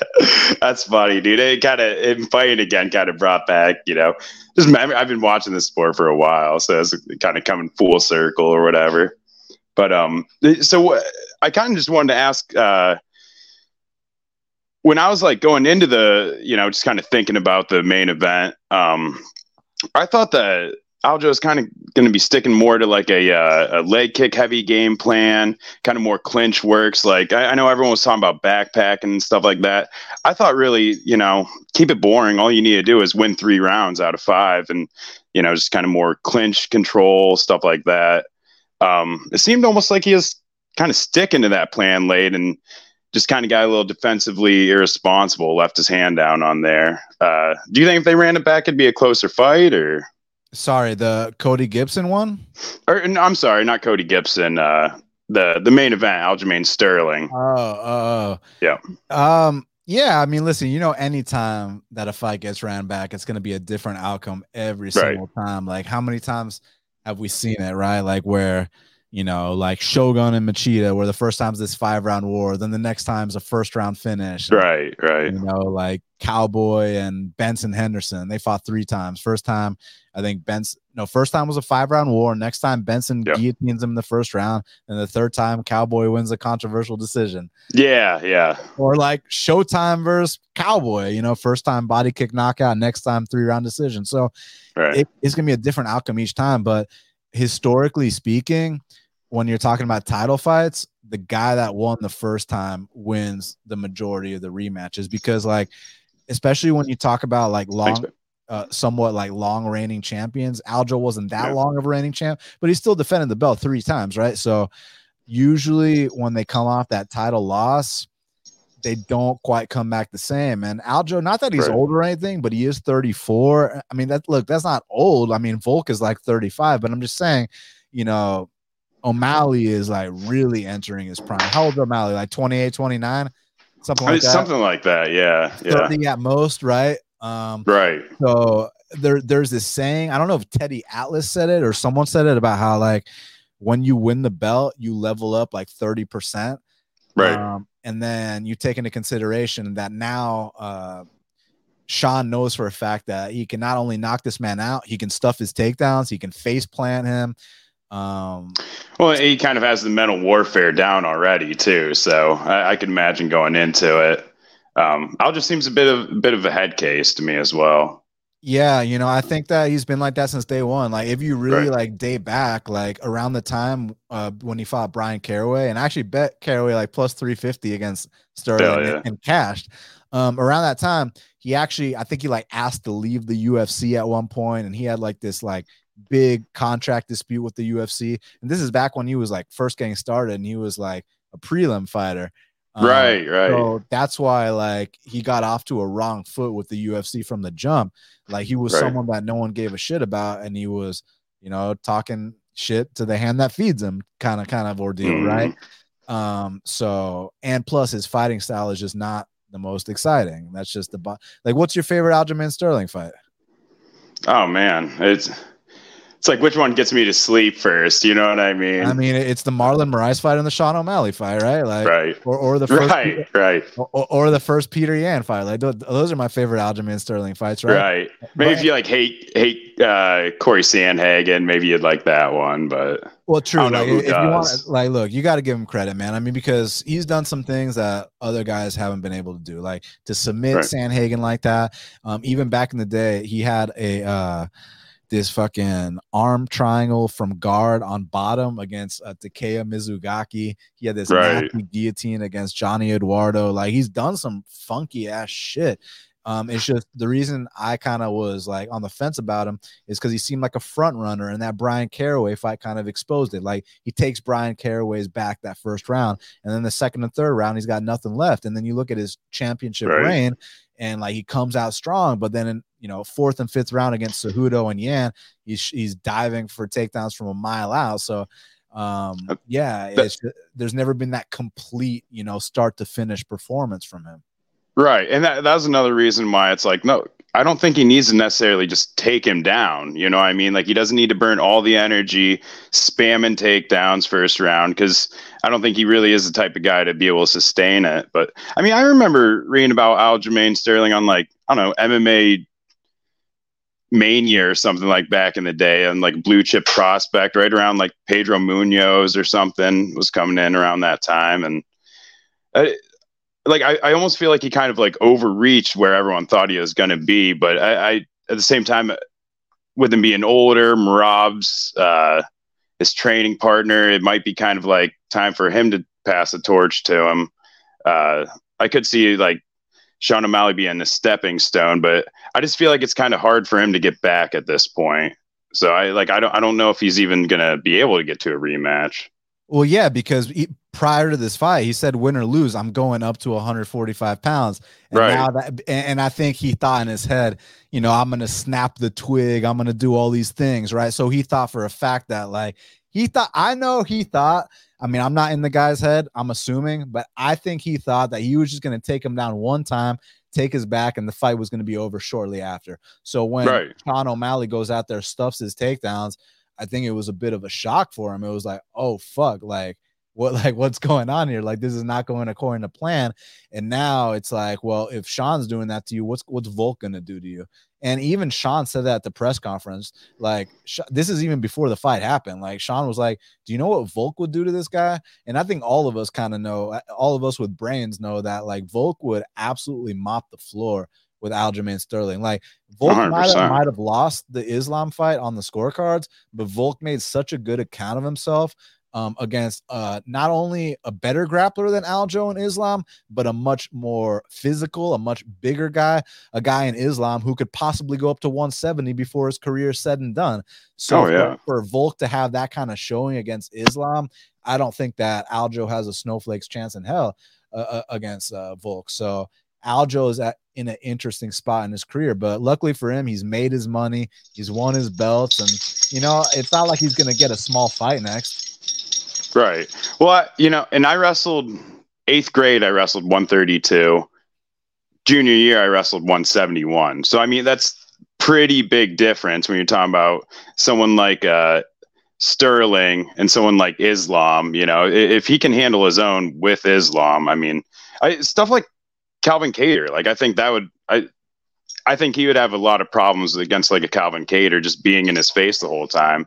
that's funny, dude. It kind of fighting again kind of brought back, you know, just I've been watching this sport for a while, so it's kind of coming full circle or whatever. But um, so I kind of just wanted to ask, uh, when I was like going into the, you know, just kind of thinking about the main event, um, I thought that Aljo is kind of going to be sticking more to like a, uh, a leg kick heavy game plan, kind of more clinch works. Like I, I, know everyone was talking about backpack and stuff like that. I thought really, you know, keep it boring. All you need to do is win three rounds out of five, and you know, just kind of more clinch control stuff like that. Um, it seemed almost like he was kind of sticking to that plan late, and just kind of got a little defensively irresponsible, left his hand down on there. Uh, do you think if they ran it back, it'd be a closer fight, or? Sorry, the Cody Gibson one. Or no, I'm sorry, not Cody Gibson. Uh, the the main event, Aljamain Sterling. Oh, oh, yeah. Um, yeah. I mean, listen, you know, anytime that a fight gets ran back, it's going to be a different outcome every single right. time. Like, how many times have we seen it? Right, like where you know, like Shogun and Machida, where the first time's this five round war, then the next time's a first round finish. Right, right. You know, like Cowboy and Benson Henderson, they fought three times. First time, I think Benson, no, first time was a five round war. Next time, Benson yep. guillotines him in the first round. And the third time, Cowboy wins a controversial decision. Yeah, yeah. Or like Showtime versus Cowboy, you know, first time body kick knockout, next time three round decision. So right. it, it's going to be a different outcome each time. But historically speaking, when you're talking about title fights, the guy that won the first time wins the majority of the rematches because, like, especially when you talk about like long, uh, somewhat like long reigning champions, Aljo wasn't that yeah. long of a reigning champ, but he still defended the belt three times, right? So, usually when they come off that title loss, they don't quite come back the same. And Aljo, not that he's right. old or anything, but he is 34. I mean, that look, that's not old. I mean, Volk is like 35, but I'm just saying, you know, O'Malley is like really entering his prime. How old is O'Malley? Like 28, 29? Something like that. Something like that. Yeah. Yeah. 30 at most, right? Um, right. So there, there's this saying. I don't know if Teddy Atlas said it or someone said it about how like when you win the belt, you level up like 30%. Right. Um, and then you take into consideration that now uh, Sean knows for a fact that he can not only knock this man out, he can stuff his takedowns, he can face plant him. Um, well, he kind of has the mental warfare down already too, so I, I can imagine going into it. Um, Al just seems a bit of a bit of a head case to me as well. Yeah, you know, I think that he's been like that since day one. Like, if you really right. like date back, like around the time uh, when he fought Bryan Caraway, and I actually bet Caraway like plus three fifty against Sterling yeah. and, and, cashed. Um, around that time, he actually I think he like asked to leave the UFC at one point, and he had like this like big contract dispute with the UFC. And this is back when he was like first getting started, and he was like a prelim fighter. Um, right, right. So that's why like he got off to a wrong foot with the UFC from the jump. Like he was right. someone that no one gave a shit about, and he was, you know, talking shit to the hand that feeds him, kind of kind of ordeal, mm. right? Um, so and plus his fighting style is just not the most exciting. That's just the like. What's your favorite Aljamain Sterling fight? Oh man, it's it's like which one gets me to sleep first. You know what I mean? I mean, it's the Marlon Moraes fight and the Sean O'Malley fight, right? Like, right, or, or the first right, Peter, right, or, or, the first Petr Yan fight. Like those are my favorite Aljamain Sterling fights, right? Right. Maybe but, if you like hate hate uh, Corey Sandhagen, maybe you'd like that one. But well, true. Like if does. you want, like, look, you got to give him credit, man. I mean, because he's done some things that other guys haven't been able to do, like to submit right. Sandhagen like that. Um, even back in the day, he had a. Uh, this fucking arm triangle from guard on bottom against uh, Takeya Mizugaki. He had this right. guillotine against Johnny Eduardo. Like he's done some funky ass shit. Um, it's just the reason I kind of was like on the fence about him is because he seemed like a front runner, and that Bryan Caraway fight kind of exposed it. Like he takes Bryan Caraway's back that first round, and then the second and third round, he's got nothing left. And then you look at his championship right. reign, and like he comes out strong, but then in you know fourth and fifth round against Cejudo and Yan, he's he's diving for takedowns from a mile out. So um uh, yeah, there's never been that complete you know start to finish performance from him. Right, and that that's another reason why it's like no, I don't think he needs to necessarily just take him down. You know, what I mean, like he doesn't need to burn all the energy spamming takedowns first round because I don't think he really is the type of guy to be able to sustain it. But I mean, I remember reading about Aljamain Sterling on like I don't know MMA mania or something like back in the day and like blue chip prospect right around like Pedro Munhoz or something was coming in around that time and I, like I, I almost feel like he kind of like overreached where everyone thought he was going to be but I, I, at the same time with him being older Merab's uh his training partner it might be kind of like time for him to pass the torch to him uh I could see like Sean O'Malley being a stepping stone, but I just feel like it's kind of hard for him to get back at this point. So I like I don't I don't know if he's even gonna be able to get to a rematch. Well, yeah, because prior to this fight, he said, "Win or lose, I'm going up to 145 pounds." And right. Now that, and I think he thought in his head, you know, I'm gonna snap the twig. I'm gonna do all these things, right? So he thought for a fact that, like, he thought. I know he thought I mean, I'm not in the guy's head, I'm assuming, but I think he thought that he was just going to take him down one time, take his back, and the fight was going to be over shortly after. So when right. Sean O'Malley goes out there, stuffs his takedowns, I think it was a bit of a shock for him. It was like, oh, fuck, like, what like what's going on here like this is not going according to plan and now it's like well if sean's doing that to you what's what's volk gonna do to you and even Sean said that at the press conference. Like, this is even before the fight happened. Like, Sean was like, Do you know what Volk would do to this guy? And I think all of us kind of know, all of us with brains know that, like, Volk would absolutely mop the floor with Aljamain Sterling. Like, Volk might have, might have lost the Islam fight on the scorecards, but Volk made such a good account of himself um, against uh, not only a better grappler than Aljo in Islam, but a much more physical, a much bigger guy, a guy in Islam who could possibly go up to 170 before his career is said and done. So oh, yeah. for, for Volk to have that kind of showing against Islam, I don't think that Aljo has a snowflake's chance in hell uh, uh against uh, Volk. So Aljo is at in an interesting spot in his career, but luckily for him, he's made his money, he's won his belts, and you know it's not like he's gonna get a small fight next. Right. Well, I, you know, and I wrestled eighth grade. I wrestled 132. Junior year, I wrestled 171. So I mean, that's pretty big difference when you're talking about someone like uh, Sterling and someone like Islam. You know, if he can handle his own with Islam, I mean, I, stuff like Calvin Kattar. Like I think that would I. I think he would have a lot of problems against like a Calvin Kattar just being in his face the whole time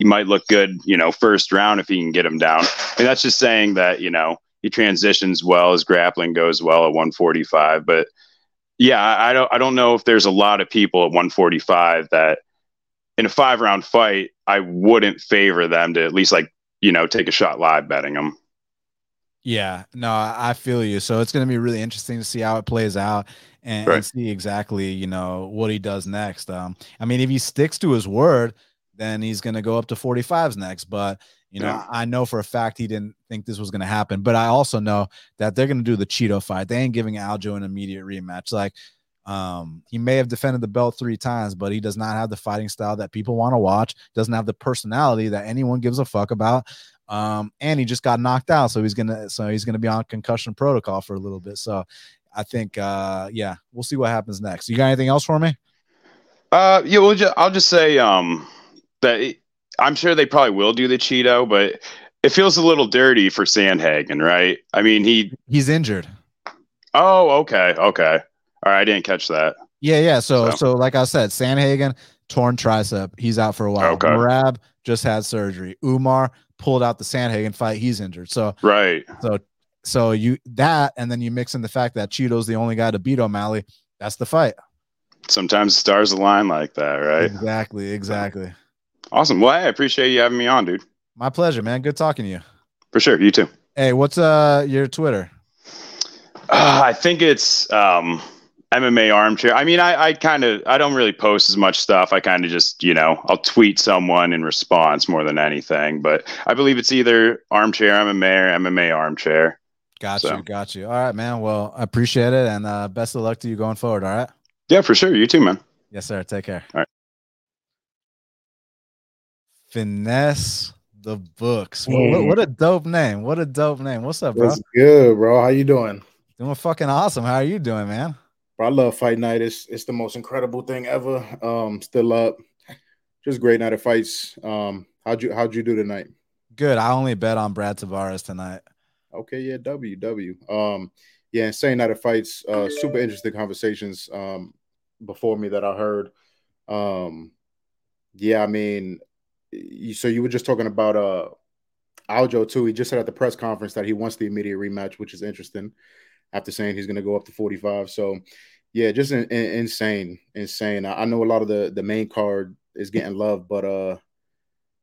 he might look good, you know, first round if he can get him down. And that's just saying that, you know, he transitions well, his grappling goes well at 145. But yeah, I, I don't I don't know if there's a lot of people at 145 that in a five round fight, I wouldn't favor them to at least like, you know, take a shot live betting them. Yeah, no, I feel you. So it's going to be really interesting to see how it plays out and, right. and, see exactly, you know, what he does next. Um, I mean, if he sticks to his word, then he's going to go up to 45s next. But you know, yeah. I know for a fact he didn't think this was going to happen. But I also know that they're going to do the Chito fight. They ain't giving Aljo an immediate rematch. Like, um, he may have defended the belt three times, but he does not have the fighting style that people want to watch. Doesn't have the personality that anyone gives a fuck about. Um, and he just got knocked out, so he's gonna so he's gonna be on concussion protocol for a little bit. So I think, uh, yeah, we'll see what happens next. You got anything else for me? Uh, yeah, we'll just, I'll just say um that I'm sure they probably will do the Chito, but it feels a little dirty for Sandhagen, right? I mean, he he's injured. Oh, okay, okay. All right, I didn't catch that. Yeah, yeah. So, so, so like I said, Sandhagen torn tricep. He's out for a while. Okay. Merab just had surgery. Umar pulled out the Sandhagen fight. He's injured. So right. So so you that and then you mix in the fact that Chito's the only guy to beat O'Malley. That's the fight. Sometimes stars align like that, right? Exactly. Exactly. Awesome. Well, I appreciate you having me on, dude. My pleasure, man. Good talking to you. For sure. You too. Hey, what's uh your Twitter? Uh, I think it's um MMA armchair. I mean, I, I kind of I don't really post as much stuff. I kind of just you know I'll tweet someone in response more than anything. But I believe it's either armchair MMA or MMA armchair. Got so. you, got you. All right, man. Well, I appreciate it, and uh, best of luck to you going forward. All right. Yeah, for sure. You too, man. Yes, sir. Take care. All right. Finesse the books. What, what, a dope name. What a dope name. What's up, bro? That's good, bro. How you doing? Doing fucking awesome. How are you doing, man? Bro, I love fight night. It's it's the most incredible thing ever. Um, still up. Just great night of fights. Um, how'd you how'd you do tonight? Good. I only bet on Brad Tavares tonight. Okay, yeah, W W. Um, yeah, insane night of fights. Uh, super interesting conversations. Um, before me that I heard. Um, yeah, I mean, so you were just talking about uh Aljo too. He just said at the press conference that he wants the immediate rematch, which is interesting. After saying he's going to go up to 45, so yeah, just in, in, insane, insane. I, I, know a lot of the the main card is getting love, but uh,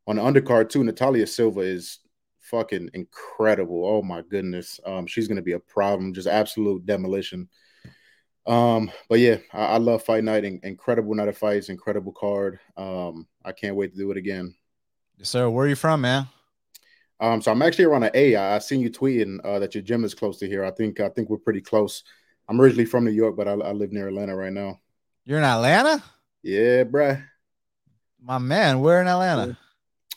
on the undercard too, Natalia Silva is fucking incredible. Oh my goodness, um, she's gonna be a problem, just absolute demolition. Um, but yeah, I, I love Fight Night. Incredible night of fights, incredible card. Um, I can't wait to do it again. Yes, sir. Where are you from, man? Um, so I'm actually around an A. I, I seen you tweeting uh, that your gym is close to here. I think I think we're pretty close. I'm originally from New York, but I, I live near Atlanta right now. You're in Atlanta? Yeah, bruh. My man, where in Atlanta?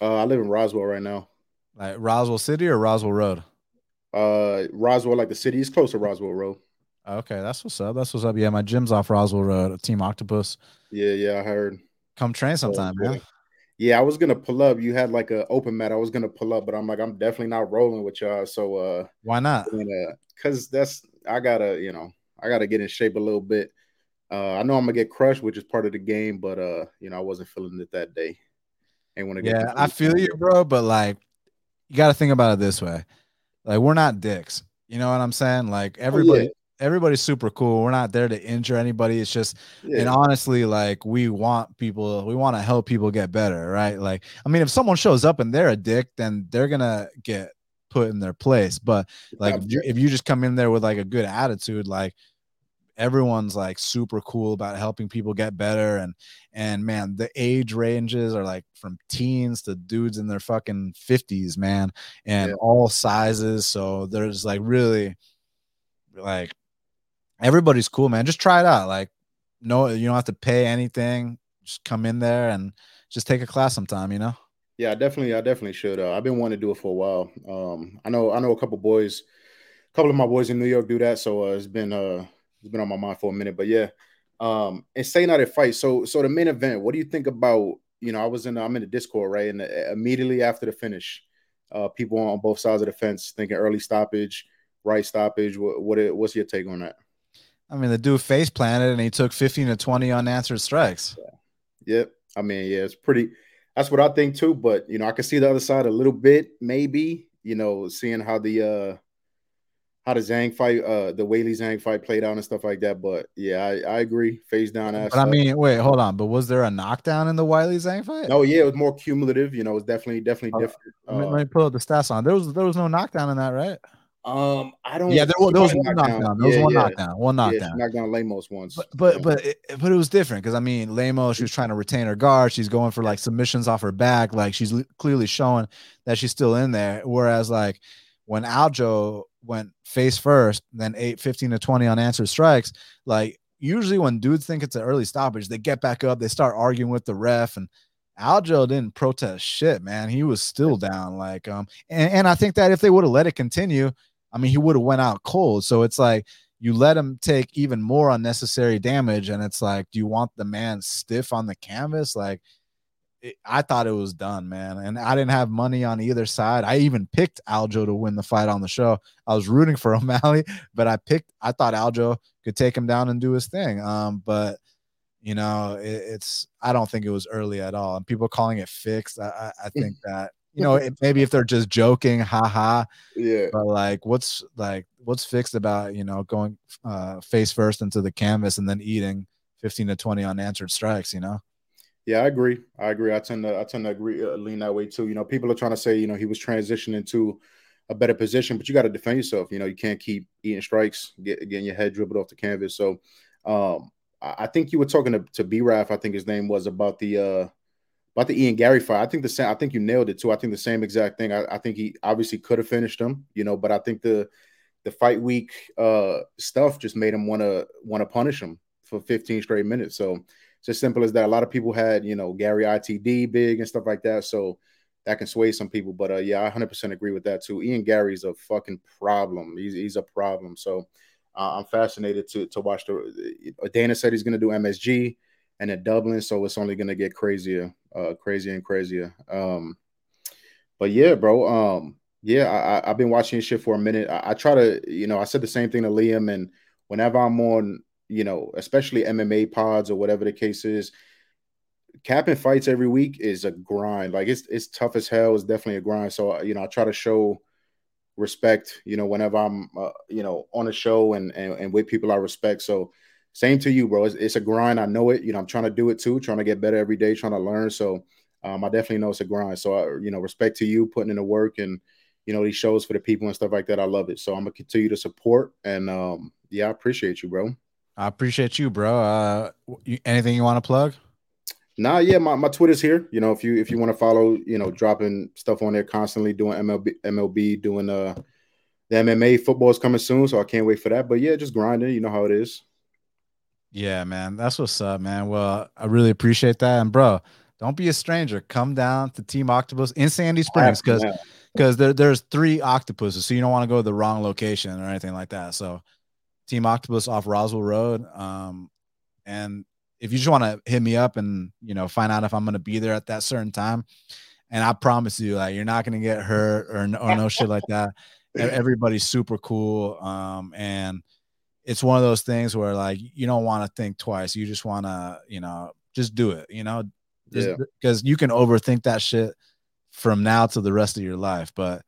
Uh, I live in Roswell right now. Like Roswell City or Roswell Road? Uh, Roswell, like the city, is close to Roswell Road. Okay, that's what's up. That's what's up. Yeah, my gym's off Roswell Road. Team Octopus. Yeah, yeah, I heard. Come train sometime, oh, man. Yeah, I was gonna pull up. You had like an open mat. I was gonna pull up, but I'm like, I'm definitely not rolling with y'all. So uh why not? Because that's I gotta, you know, I gotta get in shape a little bit. Uh I know I'm gonna get crushed, which is part of the game, but uh, you know, I wasn't feeling it that day. And when yeah, I feel you, bro. But like, you got to think about it this way: like, we're not dicks. You know what I'm saying? Like everybody, oh, yeah everybody's super cool. We're not there to injure anybody. It's just, yeah. and honestly, like we want people, we want to help people get better, right? Like, I mean, if someone shows up and they're a dick, then they're gonna get put in their place. But like, if you, if you just come in there with like a good attitude, like everyone's like super cool about helping people get better and and man the age ranges are like from teens to dudes in their fucking 50s man and yeah. all sizes so there's like really like everybody's cool, man. Just try it out. Like, no, you don't have to pay anything. Just come in there and just take a class sometime. You know. Yeah, definitely. I definitely should. Uh, I've been wanting to do it for a while. Um, I know. I know a couple boys. A couple of my boys in New York do that, so uh, it's been uh, it's been on my mind for a minute. But yeah, um, and say not a fight. So, so the main event. What do you think about? You know, I was in. I'm in the Discord right, and uh, immediately after the finish, uh, people on both sides of the fence thinking early stoppage, right stoppage. What, what what's your take on that? I mean, the dude face planted and he took 15 to 20 unanswered strikes. Yeah. Yep. I mean, yeah, it's pretty. That's what I think too. But you know, I can see the other side a little bit, maybe. You know, seeing how the uh how the Zhang fight, uh the Weili Zhang fight played out and stuff like that. But yeah, I, I agree. Face down ass. But I mean, wait, hold on. But was there a knockdown in the Weili Zhang fight? No, yeah, it was more cumulative. You know, it was definitely definitely uh, different. Let me, uh, let me pull up the stats on. There was there was no knockdown in that, right? Um, I don't. Yeah, there, was, there was one knockdown. There was yeah, one yeah. knockdown. One Yeah, knockdown. she knocked down Lemos once. But but Yeah. but it, but it was different because I mean, Lamo, she was trying to retain her guard. She's going for like submissions off her back. Like she's l- clearly showing that she's still in there. Whereas like when Aljo went face first, then eight, 15 to 20 unanswered strikes, like usually when dudes think it's an early stoppage, they get back up, they start arguing with the ref and Aljo didn't protest shit, man. He was still down. Like, um, and, and I think that if they would have let it continue, I mean, he would have went out cold. So it's like you let him take even more unnecessary damage, and it's like, do you want the man stiff on the canvas? Like, it, I thought it was done, man. And I didn't have money on either side. I even picked Aljo to win the fight on the show. I was rooting for <laughs> O'Malley, but I picked. I thought Aljo could take him down and do his thing. Um, but you know, it, it's. I don't think it was early at all. And people calling it fixed. I, I, I think <laughs> that you know, maybe if they're just joking, haha. yeah, But like, what's like, what's fixed about you know going uh, face first into the canvas and then eating fifteen to twenty unanswered strikes? You know. yeah, I agree. I agree. I tend to I tend to agree uh, lean that way too. You know, people are trying to say you know he was transitioning to a better position, but you got to defend yourself. You know, you can't keep eating strikes, get, getting your head dribbled off the canvas. So, um, I, I think you were talking to, to B Raf, I think his name was about the uh about the Ian Garry fight. I think the same. I think you nailed it too. I think the same exact thing. I, I think he obviously could have finished him, you know, but I think the the fight week uh stuff just made him want to want to punish him for 15 straight minutes. So it's as simple as that. A lot of people had, you know, Garry ITD big and stuff like that. So that can sway some people. But uh, yeah, I 100% agree with that too. Ian Garry's a fucking problem. He's, he's a problem. So uh, I'm fascinated to to watch the. Dana said he's going to do MSG and at Dublin, so it's only going to get crazier, uh, crazier and crazier. Um, but yeah, bro. Um, yeah, I, I've been watching this shit for a minute. I, I try to, you know, I said the same thing to Liam, and whenever I'm on, you know, especially MMA pods or whatever the case is, capping fights every week is a grind. Like it's it's tough as hell. It's definitely a grind. So you know, I try to show respect. You know, whenever I'm, uh, you know, on a show and, and and with people I respect. So same to you, bro. It's, it's a grind. I know it. You know, I'm trying to do it too. Trying to get better every day. Trying to learn. So um, I definitely know it's a grind. So I, you know, respect to you putting in the work and you know these shows for the people and stuff like that. I love it. So I'm gonna continue to support and um, yeah, I appreciate you, bro. I appreciate you, bro. Uh, you, anything you want to plug? Nah, yeah, my, my Twitter's here. You know, if you if you want to follow, you know, dropping stuff on there constantly, doing MLB, MLB, doing uh the MMA football is coming soon, so I can't wait for that. But yeah, just grinding. You know how it is. Yeah, man. That's what's up, man. Well, I really appreciate that. And bro, don't be a stranger. Come down to Team Octopus in Sandy Springs because because there, there's three octopuses, so you don't want to go to the wrong location or anything like that. So Team Octopus off Roswell Road. Um, and if you just want to hit me up and you know find out if I'm gonna be there at that certain time, and I promise you, like you're not gonna get hurt or no, or no shit like that. <laughs> Everybody's super cool. Um, and it's one of those things where like you don't want to think twice. You just want to, you know, just do it. You know, Yeah. because you can overthink that shit from now to the rest of your life. But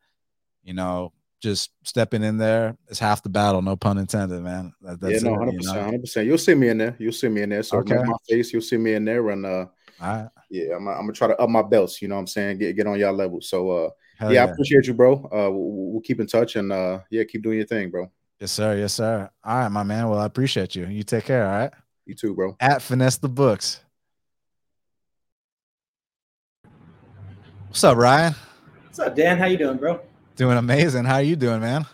you know, just stepping in there is half the battle. No pun intended, man. That, yeah, no, hundred percent, hundred percent. You'll see me in there. You'll see me in there. So Okay. my face. You'll see me in there, and uh, right. yeah, I'm, I'm gonna try to up my belts. You know what I'm saying? Get get on y'all level. So uh, yeah, yeah. I appreciate you, bro. Uh, we'll, we'll keep in touch, and uh, yeah, keep doing your thing, bro. Yes, sir. Yes, sir. All right, my man. Well, I appreciate you. You take care. All right. You too, bro. At finesse the books. What's up, Ryan? What's up, Dan? How you doing, bro? Doing amazing. How are you doing, man?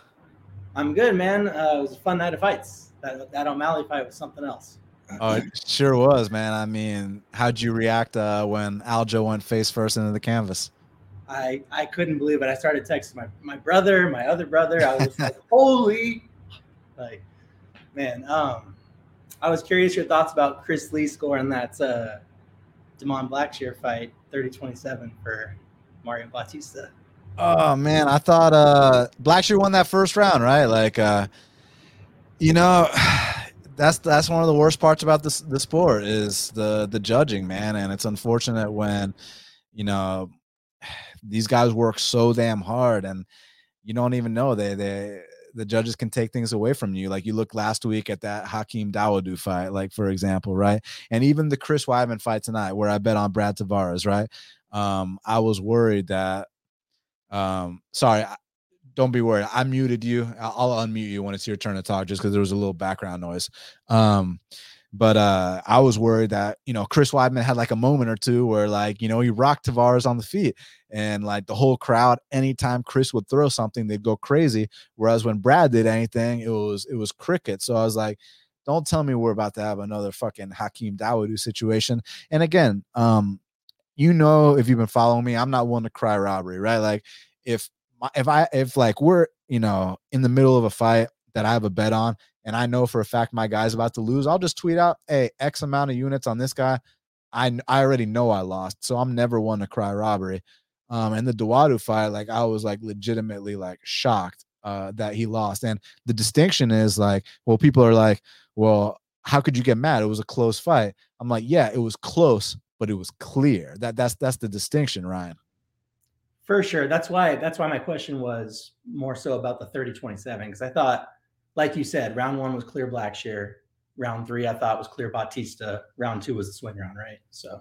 I'm good, man. Uh, it was a fun night of fights. That that O'Malley fight was something else. Oh, it sure was, man. I mean, how'd you react uh, when Aljo went face first into the canvas? I I couldn't believe it. I started texting my my brother, my other brother. I was like, <laughs> holy, like, man. Um, I was curious your thoughts about Chris Lee scoring that uh, Damon Blackshear fight, 30-27 for Mario Bautista. Oh man, I thought uh Blackshear won that first round, right? Like uh you know, <sighs> that's that's one of the worst parts about this the sport is the the judging, man, and it's unfortunate when you know <sighs> these guys work so damn hard and you don't even know they they the judges can take things away from you. Like you look last week at that Hakeem Dawodu fight, like for example, right? And even the Chris Weidman fight tonight, where I bet on Brad Tavares, right? Um, I was worried that um sorry don't be worried. I muted you. I'll, I'll unmute you when it's your turn to talk, just because there was a little background noise. Um, but uh, I was worried that you know Chris Weidman had like a moment or two where like you know he rocked Tavares on the feet, and like the whole crowd, anytime Chris would throw something, they'd go crazy. Whereas when Brad did anything, it was it was cricket. So I was like, don't tell me we're about to have another fucking Hakeem Dawodu situation. And again, um, you know, if you've been following me, I'm not one to cry robbery, right? Like if if I if like we're you know in the middle of a fight that I have a bet on and I know for a fact my guy's about to lose, I'll just tweet out, hey, X amount of units on this guy. I I already know I lost, so I'm never one to cry robbery. Um, and the Dawodu fight, like I was like legitimately like shocked uh that he lost. And the distinction is like, well, people are like, well, how could you get mad? It was a close fight. I'm like, yeah, it was close, but it was clear. That that's that's the distinction, Ryan. For sure. That's why that's why my question was more so about the 30-27 because I thought like you said, round one was clear Blackshear. Round three, I thought was clear Bautista. Round two was the swing round, right? So,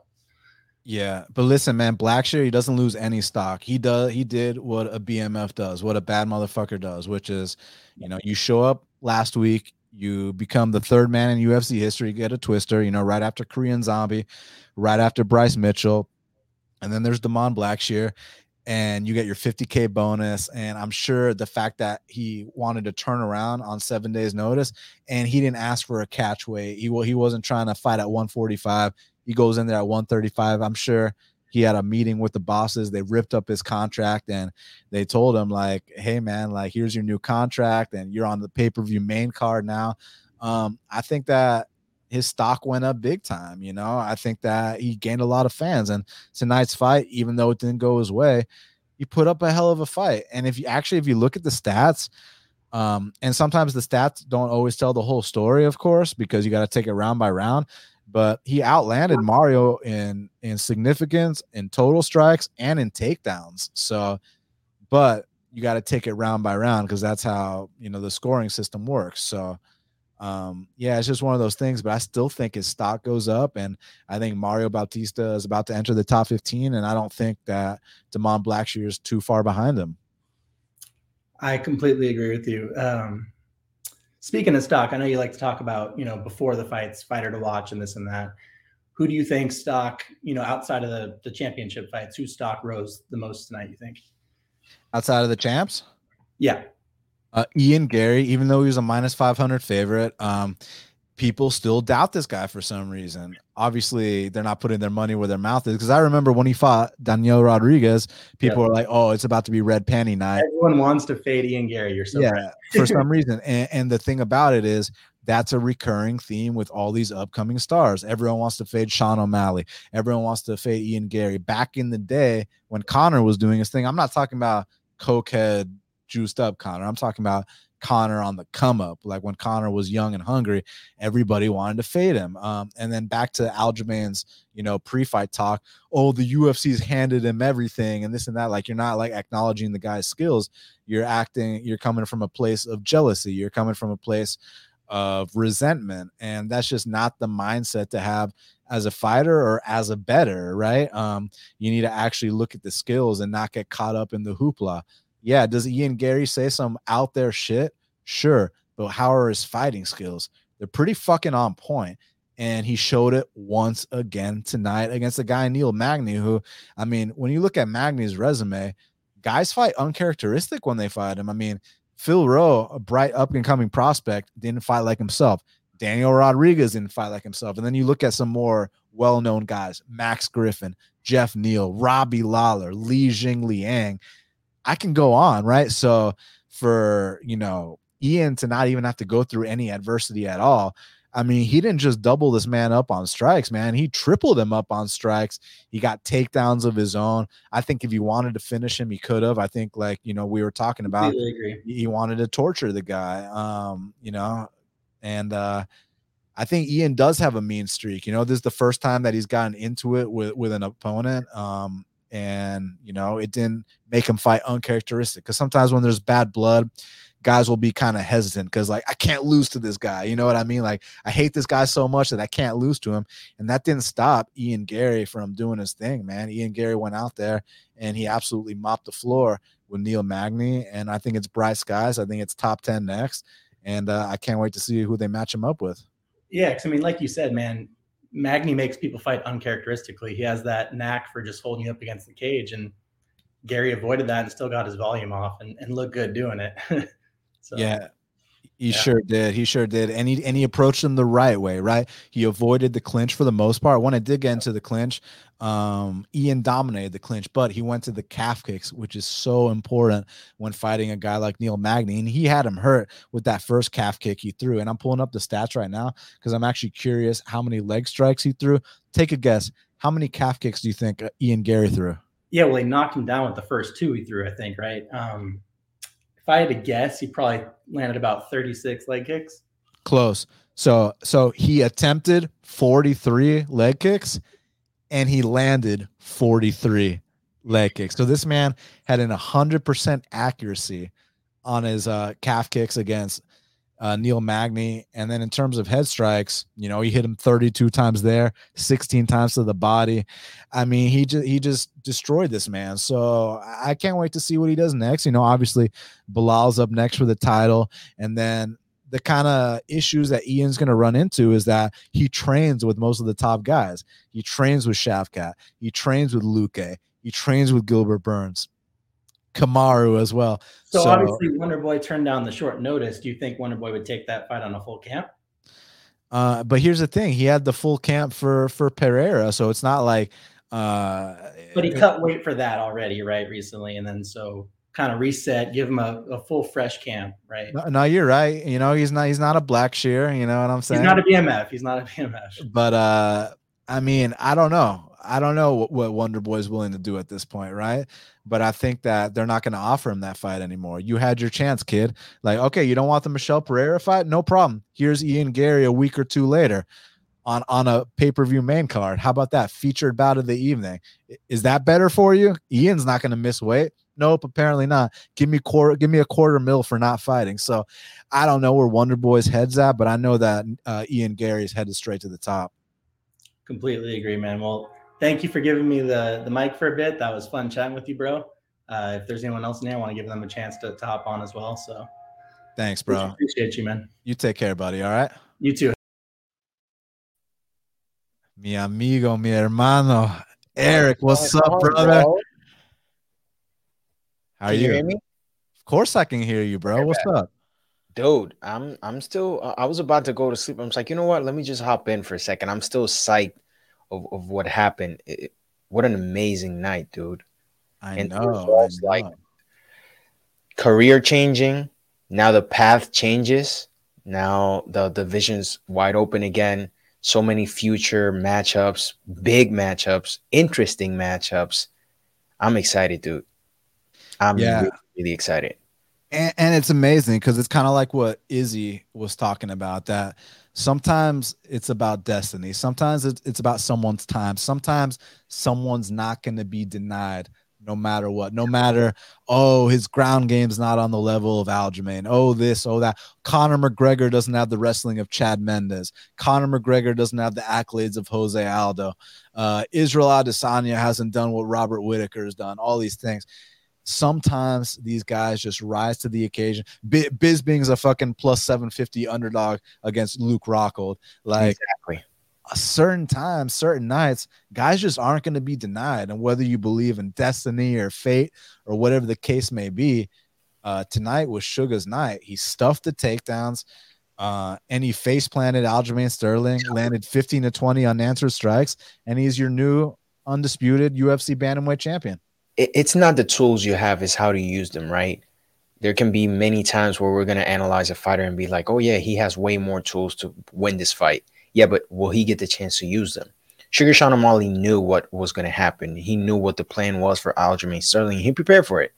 yeah, but listen, man, Blackshear he doesn't lose any stock. He does. He did what a BMF does, what a bad motherfucker does, which is, you know, you show up last week, you become the third man in UFC history, get a twister, you know, right after Korean Zombie, right after Bryce Mitchell, and then there's Damon Blackshear, and you get your 50k bonus and i'm sure the fact that he wanted to turn around on seven days notice and he didn't ask for a catch weight he, he wasn't trying to fight at 145 he goes in there at 135 i'm sure he had a meeting with the bosses they ripped up his contract and they told him like hey man like here's your new contract and you're on the pay-per-view main card now. Um, i think that his stock went up big time. You know, I think that he gained a lot of fans. And tonight's fight, even though it didn't go his way, he put up a hell of a fight. And if you actually, if you look at the stats, um, and sometimes the stats don't always tell the whole story, of course, because you got to take it round by round. But he outlanded Mario in in significance, in total strikes, and in takedowns. So, but you got to take it round by round because that's how you know the scoring system works. So, um, yeah, it's just one of those things, but I still think his stock goes up. And I think Mario Bautista is about to enter the top 15. And I don't think that Damon Blackshear is too far behind him. I completely agree with you. Um, speaking of stock, I know you like to talk about, you know, before the fights, fighter to watch and this and that. Who do you think stock, you know, outside of the, the championship fights, who stock rose the most tonight, you think? Outside of the champs? Yeah. Uh, Ian Garry, even though he was a minus 500 favorite, um, people still doubt this guy for some reason. Obviously, they're not putting their money where their mouth is. Because I remember when he fought Daniel Rodriguez, people yeah. were like, "Oh, it's about to be red panty night." Everyone wants to fade Ian Garry You're so yeah, <laughs> for some <laughs> reason. And, and the thing about it is, that's a recurring theme with all these upcoming stars. Everyone wants to fade Sean O'Malley. Everyone wants to fade Ian Garry. Back in the day when Conor was doing his thing, I'm not talking about cokehead juiced up Conor. I'm talking about Conor on the come up. Like when Conor was young and hungry, everybody wanted to fade him. Um, and then back to Aljamain's, you know, pre-fight talk. Oh, the UFC's handed him everything and this and that. Like you're not like acknowledging the guy's skills. You're acting. You're coming from a place of jealousy. You're coming from a place of resentment, and that's just not the mindset to have as a fighter or as a better, right? Um, you need to actually look at the skills and not get caught up in the hoopla yeah, does Ian Garry say some out there shit? Sure. But how are his fighting skills? They're pretty fucking on point. And he showed it once again tonight against a guy, Neil Magny, who, I mean, when you look at Magny's resume, guys fight uncharacteristic when they fight him. I mean, Phil Rowe, a bright up and coming prospect, didn't fight like himself. Daniel Rodriguez didn't fight like himself. And then you look at some more well known guys Max Griffin, Geoff Neal, Robbie Lawler, Li Jing Liang. I can go on, right? So for, you know, Ian to not even have to go through any adversity at all. I mean, he didn't just double this man up on strikes, man. He tripled him up on strikes. He got takedowns of his own. I think if he wanted to finish him, he could have. I think, like, you know, we were talking about, he wanted to torture the guy, um, you know, and, uh, I think Ian does have a mean streak. You know, this is the first time that he's gotten into it with with an opponent. Um, and you know it didn't make him fight uncharacteristic because sometimes when there's bad blood guys will be kind of hesitant because like I can't lose to this guy. You know what I mean? Like I hate this guy so much that I can't lose to him. And that didn't stop Ian Garry from doing his thing, man. Ian Garry went out there and he absolutely mopped the floor with Neil Magny. And I think it's bright skies. I think it's top 10 next. And uh, I can't wait to see who they match him up with. Yeah, because I mean, like you said, man, Magny makes people fight uncharacteristically. He has that knack for just holding you up against the cage, and Garry avoided that and still got his volume off and, and looked good doing it. <laughs> so, yeah, he yeah. sure did. He sure did. And he and he approached him the right way, right? He avoided the clinch for the most part. When it did get into the clinch, um, Ian dominated the clinch, but he went to the calf kicks, which is so important when fighting a guy like Neil Magny. And he had him hurt with that first calf kick he threw. And I'm pulling up the stats right now because I'm actually curious how many leg strikes he threw. Take a guess. How many calf kicks do you think uh, Ian Garry threw? Yeah, well, he knocked him down with the first two he threw, I think, right? Um, I had to guess, he probably landed about 36 leg kicks. Close. So so he attempted 43 leg kicks and he landed 43 leg kicks. So this man had an 100% accuracy on his uh, calf kicks against uh, Neil Magny. And then in terms of head strikes, you know, he hit him 32 times there, 16 times to the body. I mean, he just he just destroyed this man. So I can't wait to see what he does next. You know, obviously Belal's up next for the title, and then the kind of issues that Ian's going to run into is that he trains with most of the top guys. He trains with Shavkat. He trains with Luque. He trains with Gilbert Burns. Kamaru as well. So, so obviously, Wonder Boy turned down the short notice. Do you think Wonder Boy would take that fight on a full camp? Uh, but here's the thing: he had the full camp for for Pereira, so it's not like. Uh, but he cut weight for that already, right? Recently, and then so kind of reset, give him a, a full fresh camp, right? No, no, you're right. You know, he's not he's not a Blackshear. You know what I'm saying? He's not a BMF. He's not a BMF. But uh, I mean, I don't know. I don't know what, what Wonder Boy is willing to do at this point, right? But I think that they're not going to offer him that fight anymore. You had your chance, kid. Like, okay, you don't want the Michel Pereira fight? No problem. Here's Ian Garry a week or two later on on a pay-per-view main card. How about that featured bout of the evening? Is that better for you? Ian's not going to miss weight. Nope, apparently not. Give me quarter, give me a quarter mil for not fighting. So I don't know where Wonder Boy's head's at, but I know that uh, Ian Garry's headed straight to the top. Completely agree, man. Well, thank you for giving me the the mic for a bit. That was fun chatting with you, bro. Uh, if there's anyone else in there, I want to give them a chance to, to hop on as well. So thanks, bro. Appreciate you, man. You take care, buddy. All right. You too. Mi amigo, mi hermano, Eric. What's up, brother? How are you? you? Of course, I can hear you, bro. What's up? Dude, I'm I'm still I was about to go to sleep. I'm like, you know what? Let me just hop in for a second. I'm still psyched of, of what happened. It, what an amazing night, dude. I and know, I know. Like career changing. Now the path changes. Now the division's wide open again. So many future matchups, big matchups, interesting matchups. I'm excited, dude. I'm yeah. really, really excited. And, and it's amazing because it's kind of like what Izzy was talking about that sometimes it's about destiny. Sometimes it's, about someone's time. Sometimes someone's not going to be denied no matter what. No matter oh his ground game's not on the level of aljamain. Oh this oh that. Conor mcgregor doesn't have the wrestling of chad mendes. Conor mcgregor doesn't have the accolades of jose aldo. Uh, israel adesanya hasn't done what robert whitaker has done. All these things sometimes these guys just rise to the occasion. Bisping's a fucking plus 750 underdog against Luke Rockhold. Like exactly. a certain times, certain nights, guys just aren't going to be denied. And whether you believe in destiny or fate or whatever the case may be, uh, tonight was Sugar's night. He stuffed the takedowns. Uh, and he face planted Aljamain Sterling, landed 15 to 20 unanswered strikes, and he's your new undisputed UFC bantamweight champion it, it's not the tools you have, it's how to use them, right? There can be many times where we're going to analyze a fighter and be like, oh, yeah, he has way more tools to win this fight. Yeah, but will he get the chance to use them? Sugar Sean O'Malley knew what was going to happen. He knew what the plan was for Aljamain Sterling. He prepared for it.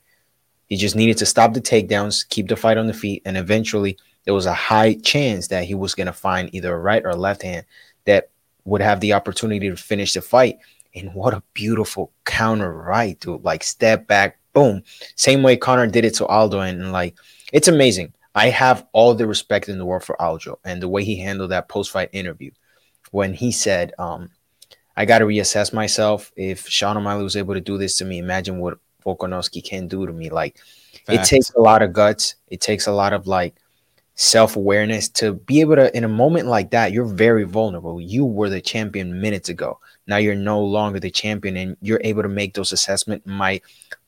He just needed to stop the takedowns, keep the fight on the feet, and eventually there was a high chance that he was going to find either a right or left hand that would have the opportunity to finish the fight. And what a beautiful counter right, dude. Like step back, boom. Same way Conor did it to Aldo. And, and like it's amazing. I have all the respect in the world for Aljo and the way he handled that post fight interview when he said, um, I got to reassess myself. If Sean O'Malley was able to do this to me, imagine what Volkanovski can do to me. Like, it takes a lot of guts. It takes a lot of like self awareness to be able to, in a moment like that, you're very vulnerable. You were the champion minutes ago. Now you're no longer the champion, and you're able to make those assessments. My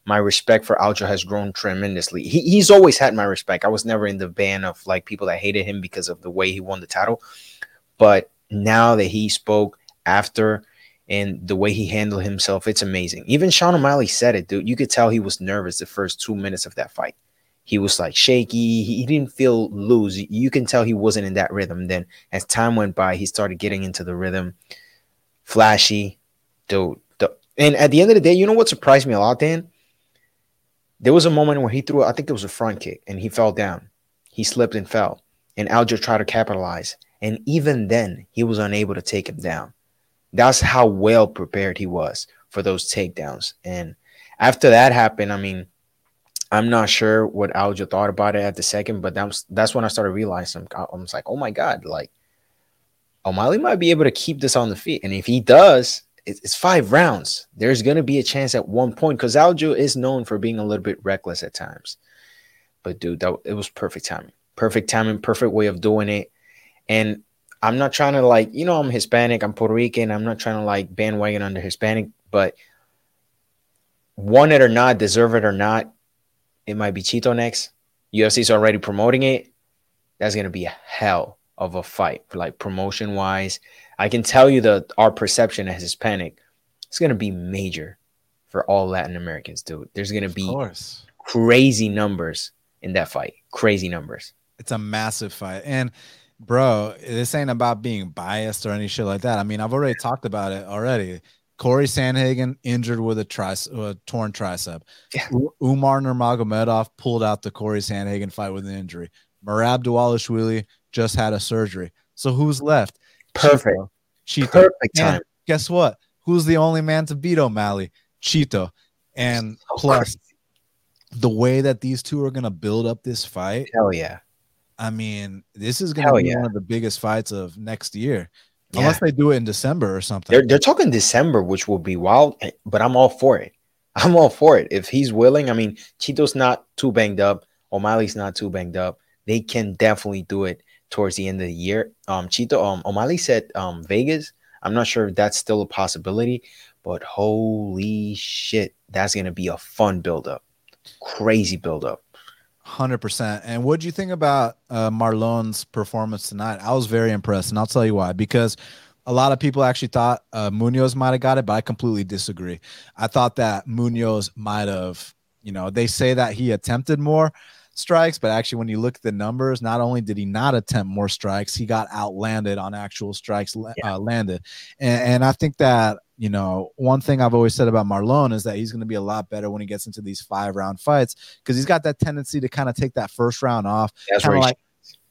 my respect for Aljo has grown tremendously. He, he's always had my respect. I was never in the band of like people that hated him because of the way he won the title. But now that he spoke after and the way he handled himself, it's amazing. Even Sean O'Malley said it, dude. You could tell he was nervous the first two minutes of that fight. He was like shaky. He, he didn't feel loose. You can tell he wasn't in that rhythm. Then as time went by, he started getting into the rhythm. Flashy, dude. And at the end of the day, you know what surprised me a lot, Dan? There was a moment where he threw, I think it was a front kick, and he fell down. He slipped and fell. And Aljo tried to capitalize. And even then, he was unable to take him down. That's how well prepared he was for those takedowns. And after that happened, I mean, I'm not sure what Aljo thought about it at the second, but that was, that's when I started realizing I was like, oh my God, like O'Malley might be able to keep this on the feet. And if he does, it's five rounds. There's going to be a chance at one point because Aljo is known for being a little bit reckless at times. But dude, that it was perfect timing, perfect timing, perfect way of doing it. And I'm not trying to like, you know, I'm Hispanic, I'm Puerto Rican. I'm not trying to like bandwagon under Hispanic, but want it or not, deserve it or not, it might be Chito next. UFC's already promoting it. That's gonna be a hell of a fight, like promotion wise I can tell you that our perception as Hispanic is going to be major for all Latin Americans, dude. There's going to be crazy numbers in that fight. Crazy numbers. It's a massive fight. And bro, this ain't about being biased or any shit like that. I mean, I've already talked about it already. Corey Sandhagen injured with a, a torn tricep. Yeah. Umar Nurmagomedov pulled out the Corey Sandhagen fight with an injury. Merab Dvalishvili just had a surgery. So who's left? Perfect. Chito. Perfect time. And guess what? Who's the only man to beat O'Malley? Chito. And plus, the way that these two are going to build up this fight. Hell yeah. I mean, this is going to be yeah. one of the biggest fights of next year. Yeah. Unless they do it in December or something. They're, they're talking December, which will be wild, eh, but I'm all for it. <laughs> I'm all for it. If he's willing, I mean, Chito's not too banged up. O'Malley's not too banged up. They can definitely do it towards the end of the year. Um, Chito, um, O'Malley said um, Vegas. I'm not sure if that's still a possibility, but holy shit, that's gonna be a fun buildup, crazy buildup. Hundred percent. And what do you think about uh, Marlon's performance tonight? I was very impressed, and I'll tell you why. Because a lot of people actually thought uh, Munhoz might have got it, but I completely disagree. I thought that Munhoz might have. You know, they say that he attempted more strikes, but actually, when you look at the numbers, not only did he not attempt more strikes, he got outlanded on actual strikes yeah. uh, landed. And, and I think that you know, one thing I've always said about Marlon is that he's going to be a lot better when he gets into these five round fights because he's got that tendency to kind of take that first round off, kind of like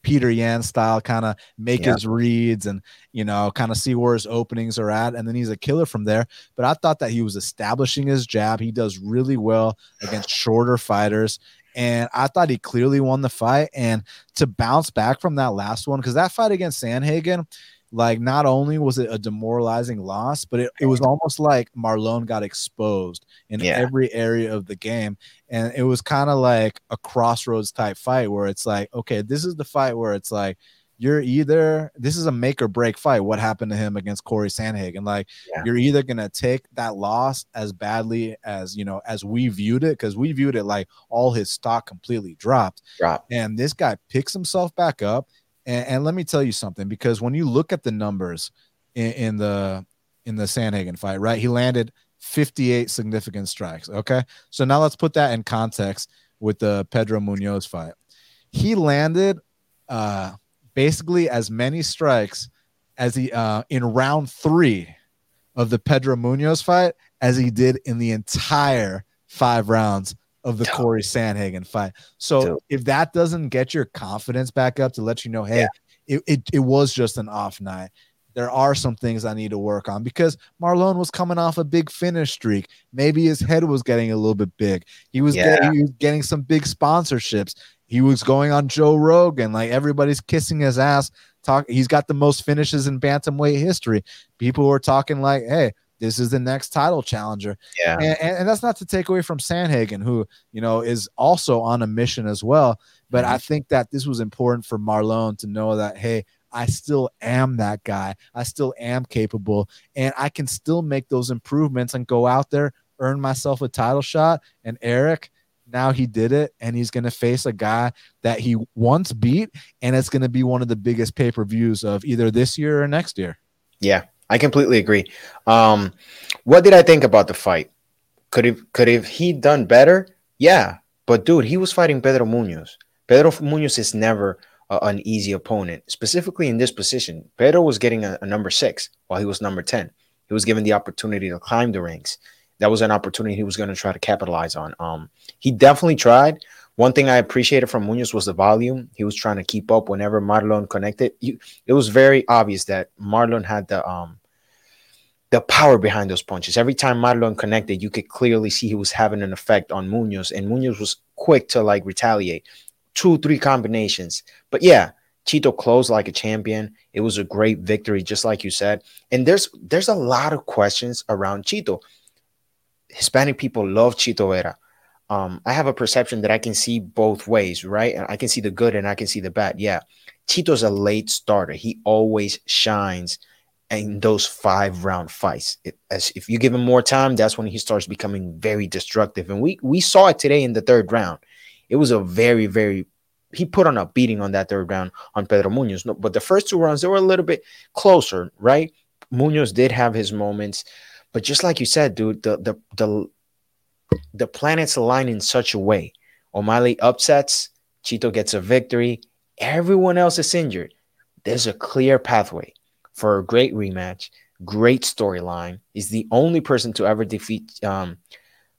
Petr Yan style, kind of make yeah. his reads and you know, kind of see where his openings are at, and then he's a killer from there. But I thought that he was establishing his jab. He does really well against shorter fighters, and I thought he clearly won the fight. And to bounce back from that last one, because that fight against Sandhagen, like not only was it a demoralizing loss, but it, it was almost like Marlon got exposed in yeah. every area of the game. And it was kind of like a crossroads type fight where it's like, okay, this is the fight where it's like, you're either this is a make or break fight. What happened to him against Corey Sandhagen? Like yeah. you're either gonna take that loss as badly as you know as we viewed it because we viewed it like all his stock completely dropped. Drop. And this guy picks himself back up. And, and, let me tell you something because when you look at the numbers in, in the in the Sandhagen fight, right? He landed 58 significant strikes. Okay, so now let's put that in context with the Pedro Munhoz fight. He landed uh basically as many strikes as he uh, in round three of the Pedro Munhoz fight as he did in the entire five rounds of the Corey Sandhagen fight. So if that doesn't get your confidence back up to let you know, hey, yeah. it, it, it was just an off night. There are some things I need to work on because Marlon was coming off a big finish streak. Maybe his head was getting a little bit big. He was, yeah. getting, he was getting some big sponsorships he was going on Joe Rogan, like everybody's kissing his ass. Talk, he's got the most finishes in bantamweight history. People were talking like, "Hey, this is the next title challenger." Yeah, and, and, and that's not to take away from Sandhagen, who you know is also on a mission as well. But I mm-hmm. think that this was important for Marlon to know that, hey, I still am that guy. I still am capable, and I can still make those improvements and go out there, earn myself a title shot. And Eric, now he did it, and he's going to face a guy that he once beat, and it's going to be one of the biggest pay per views of either this year or next year. Yeah, I completely agree. Um, what did I think about the fight? Could have could have he done better? Yeah, but dude, he was fighting Pedro Munhoz. Pedro Munhoz is never an easy opponent, specifically in this position. Pedro was getting a, a, number six while he was number 10. He was given the opportunity to climb the ranks. That was an opportunity he was going to try to capitalize on. Um, he definitely tried. One thing I appreciated from Munhoz was the volume. He was trying to keep up whenever Marlon connected. He, it was very obvious that Marlon had the um, the power behind those punches. Every time Marlon connected, you could clearly see he was having an effect on Munhoz, and Munhoz was quick to like retaliate two, three combinations. But yeah, Chito closed like a champion. It was a great victory, just like you said. And there's there's a lot of questions around Chito. Hispanic people love Chito Vera. Um, I have a perception that I can see both ways, right? I can see the good and I can see the bad. Yeah, Chito's a late starter. He always shines in those five round fights. It, as if you give him more time, that's when he starts becoming very destructive. And we we saw it today in the third round it was a very, very he put on a beating on that third round on Pedro Munhoz. No, but the first two rounds, they were a little bit closer, right? Munhoz did have his moments, but just like you said, dude, the the the the planets align in such a way. O'Malley upsets, Chito gets a victory, everyone else is injured. There's a clear pathway for a great rematch, great storyline. He's the only person to ever defeat um,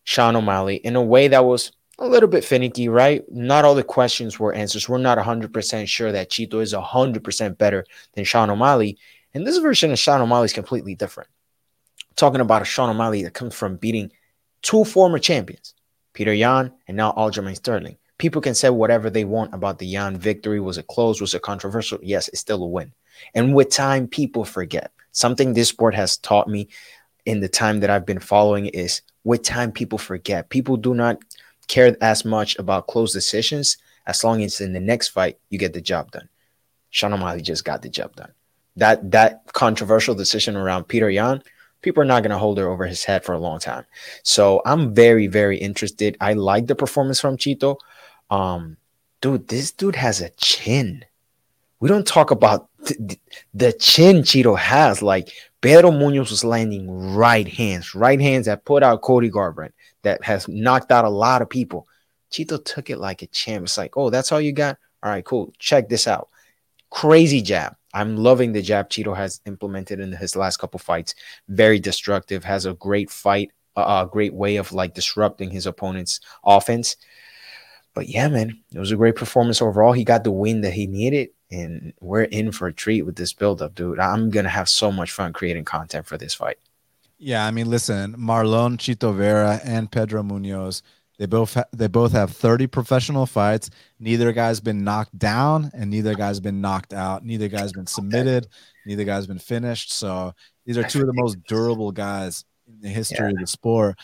Sean O'Malley in a way that was a little bit finicky, right? Not all the questions were answers. We're not 100% sure that Chito is 100% better than Sean O'Malley. And this version of Sean O'Malley is completely different. Talking about a Sean O'Malley that comes from beating two former champions, Petr Yan and now Aljamain Sterling. People can say whatever they want about the Yan victory. Was it close? Was it controversial? Yes, it's still a win. And with time, people forget. Something this sport has taught me in the time that I've been following is with time, people forget. People do not care as much about close decisions as long as in the next fight you get the job done. Sean O'Malley just got the job done. That that controversial decision around Petr Yan, people are not going to hold her over his head for a long time. So I'm very very interested. I like the performance from Chito. Um, dude, this dude has a chin. We don't talk about th- the chin Chito has. Like Pedro Munhoz was landing right hands, right hands that put out Cody Garbrandt that has knocked out a lot of people. Chito took it like a champ. It's like, oh, that's all you got? All right, cool. Check this out. Crazy jab. I'm loving the jab Chito has implemented in his last couple fights. Very destructive, has a great fight, a great way of like disrupting his opponent's offense. But yeah, man, it was a great performance overall. He got the win that he needed, and we're in for a treat with this buildup, dude. I'm gonna have so much fun creating content for this fight. Yeah, I mean, listen, Marlon Chito Vera and Pedro Munhoz, they both ha- they both have 30 professional fights. Neither guy's been knocked down, and neither guy's been knocked out. Neither guy's been submitted. Neither guy's been finished. So these are two of the most durable guys in the history yeah. of the sport.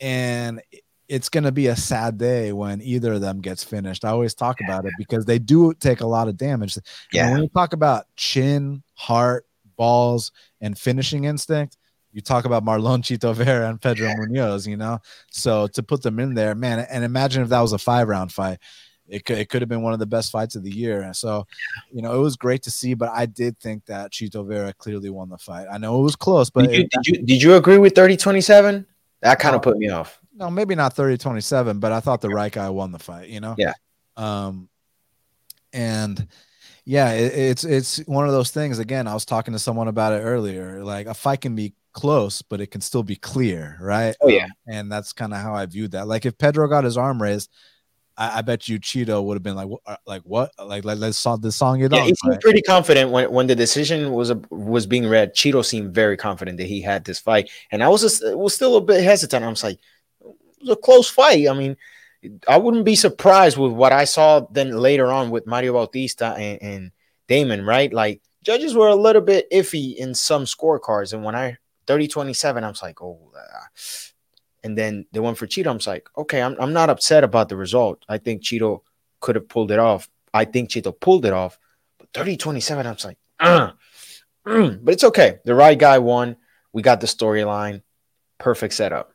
And it's going to be a sad day when either of them gets finished. I always talk about it because they do take a lot of damage. Yeah. And when we talk about chin, heart, balls, and finishing instinct, you talk about Marlon <laughs> Chito Vera and Pedro Munhoz, you know? So to put them in there, man, and imagine if that was a five round fight. It could, it could have been one of the best fights of the year. And so, you know, it was great to see, but I did think that Chito Vera clearly won the fight. I know it was close, but did you, it, did you, did you agree with 30 27? That kind of put me off. No, maybe not 30 27, but I thought the right guy won the fight, you know? Yeah. Um, and yeah, it, it's it's one of those things. Again, I was talking to someone about it earlier. Like a fight can be close, but it can still be clear, right? Oh yeah, and that's kind of how I viewed that. Like if Pedro got his arm raised, I, I bet you Chito would have been like, uh, like what? Like like let's saw the song Yeah, he seemed right? pretty confident when when the decision was a, was being read. Chito seemed very confident that he had this fight, and I was just was still a bit hesitant. I was like, it was a close fight. I mean, I wouldn't be surprised with what I saw then later on with Mario Bautista and, and Damon, right? Like judges were a little bit iffy in some scorecards. And when I 30 27, I was like, oh, uh, and then the one for Chito, I'm like, okay, I'm, I'm not upset about the result. I think Chito could have pulled it off. I think Chito pulled it off. But 30 27, I was like, uh, mm. but it's okay. The right guy won. We got the storyline. Perfect setup.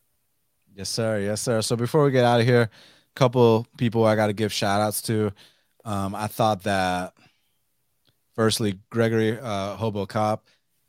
Yes, sir. Yes, sir. So before we get out of here, a couple people I got to give shout outs to. Um, I thought that firstly, Gregory uh, Robocop,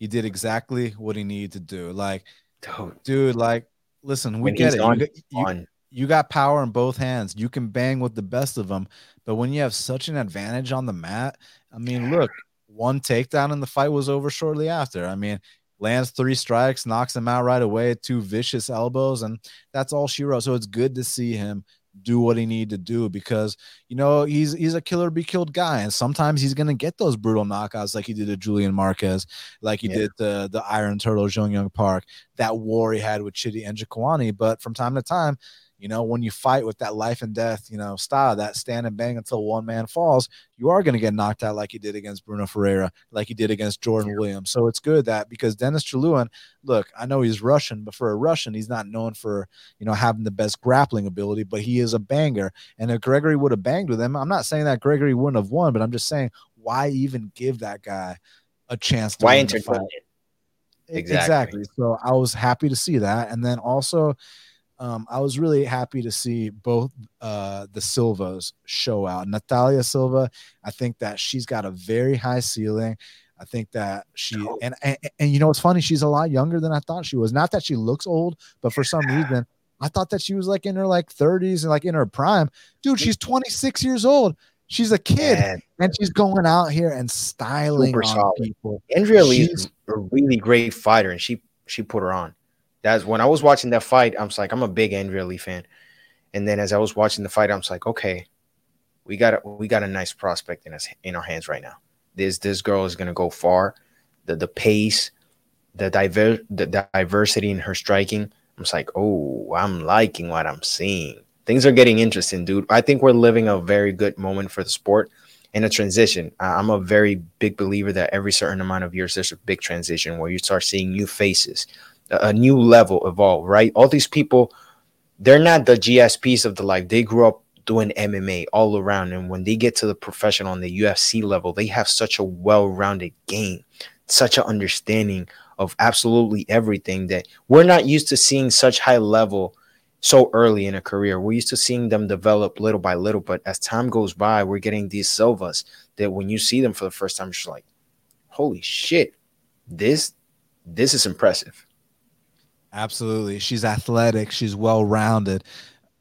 he did exactly what he needed to do. Like, dude, dude like, listen, we when get it. On, you, you, you got power in both hands. You can bang with the best of them. But when you have such an advantage on the mat, I mean, look, one takedown in the fight was over shortly after. I mean, lands three strikes, knocks him out right away, two vicious elbows, and that's all she wrote. So it's good to see him do what he need to do because you know he's he's a killer be killed guy and sometimes he's gonna get those brutal knockouts like he did to Julian Marquez, like he yeah. did the the Iron Turtle Jun Yong Park, that war he had with Chidi Njokuani. But from time to time, you know, when you fight with that life and death, you know, style, that stand and bang until one man falls, you are going to get knocked out like he did against Brunno Ferreira, like he did against Jordan Williams. So it's good that because Dennis Tiuliulin, look, I know he's Russian, but for a Russian, he's not known for, you know, having the best grappling ability, but he is a banger. And if Gregory would have banged with him, I'm not saying that Gregory wouldn't have won, but I'm just saying, why even give that guy a chance to why entertain it? Exactly. exactly. So I was happy to see that. And then also, um, I was really happy to see both uh, the Silvas show out. Natalia Silva, I think that she's got a very high ceiling. I think that she and, and and you know what's funny? She's a lot younger than I thought she was. Not that she looks old, but for some reason, I thought that she was like in her like 30s and like in her prime. Dude, she's 26 years old. She's a kid, Man. and she's going out here and styling people. Andrea Lee is a really great fighter, and she she put her on. That's when I was watching that fight. I'm like, I'm a big Andrea Lee fan. And then as I was watching the fight, I'm like, okay, we got a, we got a nice prospect in us in our hands right now. This this girl is gonna go far. The the pace, the diver the diversity in her striking. I'm like, oh, I'm liking what I'm seeing. Things are getting interesting, dude. I think we're living a very good moment for the sport and a transition. I'm a very big believer that every certain amount of years there's a big transition where you start seeing new faces, a new level evolve, right? All these people, they're not the GSPs of the life. They grew up doing MMA all around. And when they get to the professional and the UFC level, they have such a well rounded game, such an understanding of absolutely everything that we're not used to seeing such high level so early in a career. We're used to seeing them develop little by little. But as time goes by, we're getting these Silvas that when you see them for the first time, you're like, holy shit, this this is impressive. Absolutely. She's athletic. She's well rounded.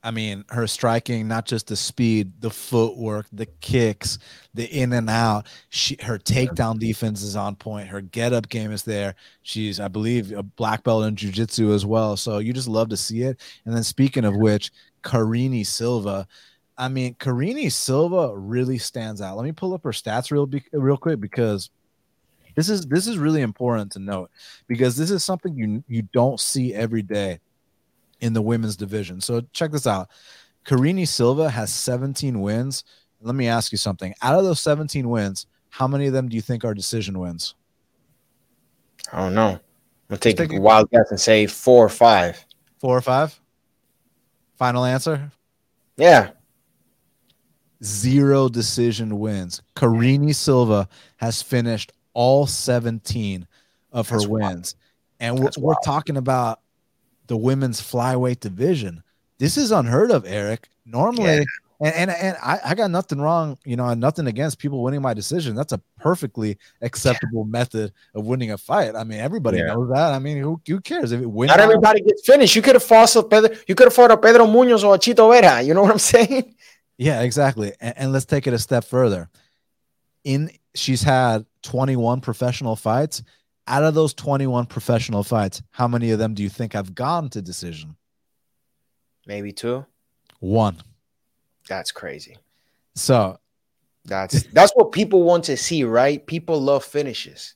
I mean, her striking, not just the speed, the footwork, the kicks, the in and out. She her takedown defense is on point. Her get up game is there. She's, I believe, a black belt in jiu-jitsu as well. So you just love to see it. And then speaking of which, Karine Silva. I mean, Karine Silva really stands out. Let me pull up her stats real real quick because this is this is really important to note because this is something you you don't see every day in the women's division. So check this out. Karine Silva has 17 wins. Let me ask you something. Out of those 17 wins, how many of them do you think are decision wins? I don't know. I'll take, take a wild guess and say four or five. Four or five? Final answer? Yeah. Zero decision wins. Karine Silva has finished all 17 of her That's wins. Wild. And we're, we're talking about the women's flyweight division. This is unheard of, Eric. Normally, yeah. and, and and I, I got nothing wrong, you know, nothing against people winning my decision. That's a perfectly acceptable yeah. method of winning a fight. I mean, everybody yeah. knows that. I mean, who, who cares if it wins? Not everybody gets finished. You could have fought Pedro, you could have fought a Pedro Munhoz or a Chito Vera. You know what I'm <laughs> saying? Yeah, exactly. And, and let's take it a step further. In she's had 21 professional fights. Out of those 21 professional fights, how many of them do you think have gone to decision? Maybe two. One. That's crazy. So that's that's what people want to see, right? People love finishes.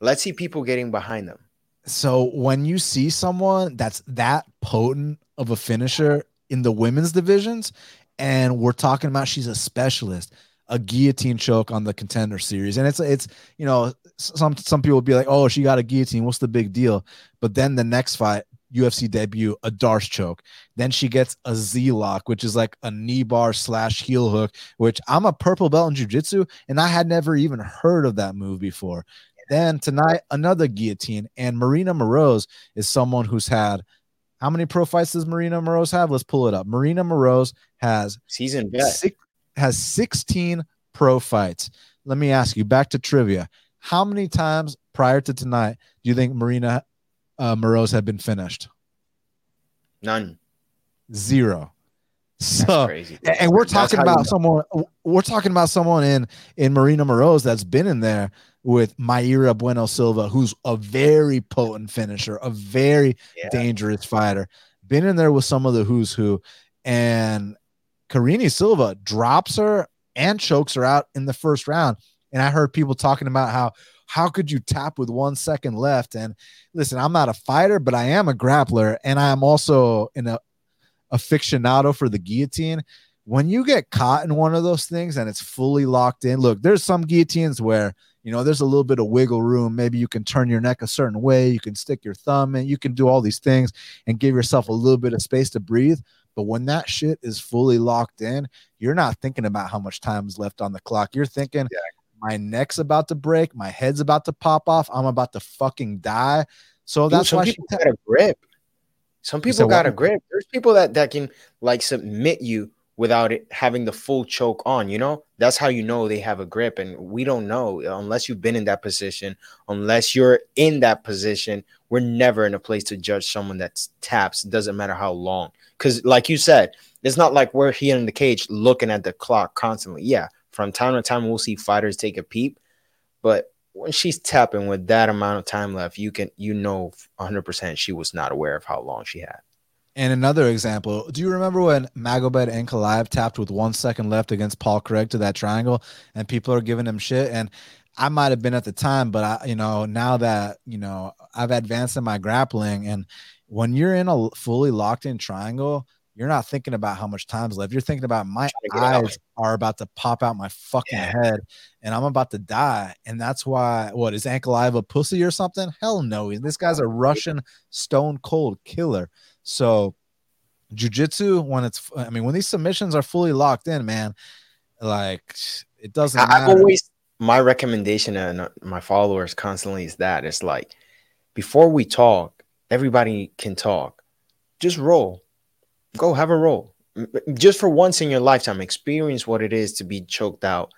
Let's see people getting behind them. So when you see someone that's that potent of a finisher, in the women's divisions, and we're talking about she's a specialist, a guillotine choke on the contender series, and it's it's you know some some people be like, oh, she got a guillotine, what's the big deal? But then the next fight, UFC debut, a D'Arce choke. Then she gets a Z lock, which is like a knee bar slash heel hook, which I'm a purple belt in jiu-jitsu, and I had never even heard of that move before. Then tonight, another guillotine. And Marina Moroz is someone who's had how many pro fights does Marina Moroz have? Let's pull it up. Marina Moroz has season six, has 16 pro fights. Let me ask you back to trivia. How many times prior to tonight do you think Marina uh, Moroz had been finished? None. Zero. So, and we're talking about you know. someone. We're talking about someone in in Marina Moroz that's been in there with Mayra Bueno Silva, who's a very potent finisher, a very yeah. dangerous fighter. Been in there with some of the who's who, and Karine Silva drops her and chokes her out in the first round. And I heard people talking about how how could you tap with one second left? And listen, I'm not a fighter, but I am a grappler, and I am also in a aficionado for the guillotine. When you get caught in one of those things and it's fully locked in, look, there's some guillotines where you know there's a little bit of wiggle room. Maybe you can turn your neck a certain way, you can stick your thumb in, you can do all these things and give yourself a little bit of space to breathe. But when that shit is fully locked in, you're not thinking about how much time is left on the clock. You're thinking, yeah my neck's about to break, my head's about to pop off, I'm about to fucking die. So Dude, that's why people got a grip. Some people got a grip. There's people that that can like submit you without it having the full choke on. You know, that's how you know they have a grip, and we don't know unless you've been in that position. Unless you're in that position, we're never in a place to judge someone that taps. Doesn't matter how long, because like you said, it's not like we're here in the cage looking at the clock constantly. Yeah, from time to time, we'll see fighters take a peep, but when she's tapping with that amount of time left, you can you know 100% she was not aware of how long she had. And another example, do you remember when Magomed Ankalaev tapped with one second left against Paul Craig to that triangle and people are giving him shit? And I might have been at the time, but I, you know, now that, you know, I've advanced in my grappling and when you're in a fully locked in triangle, you're not thinking about how much time's left. You're thinking about my eyes are about to pop out my fucking yeah. head and I'm about to die. And that's why, what is Ankalaev a pussy or something? Hell no. This guy's a Russian stone cold killer. So, jujitsu, when it's, I mean, when these submissions are fully locked in, man, like it doesn't I've always, my recommendation and uh, my followers constantly is that it's like before we talk, everybody can talk. Just roll Go have a roll. Just for once in your lifetime, experience what it is to be choked out.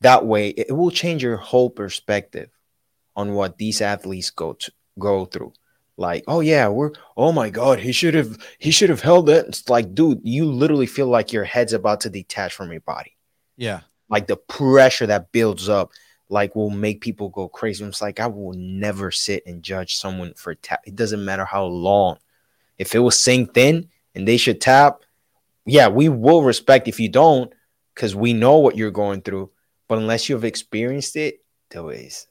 That way, it will change your whole perspective on what these athletes go to go through. Like, oh yeah, we're oh my god, he should have he should have held it. It's like, dude, you literally feel like your head's about to detach from your body. Yeah. Like the pressure that builds up like will make people go crazy. It's like I will never sit and judge someone for tap. It doesn't matter how long. If it was synced in, and they should tap, yeah, we will respect if you don't because we know what you're going through. But unless you've experienced it, there is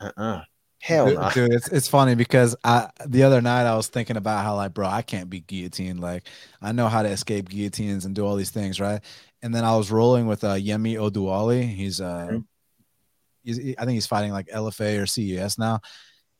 uh-uh. Hell dude, nah. dude, it's it's funny because I the other night I was thinking about how like, bro, I can't be guillotined. Like, I know how to escape guillotines and do all these things, right? And then I was rolling with uh, Yemi Oduwole. He's uh, mm-hmm. he's, I think he's fighting like LFA or CES now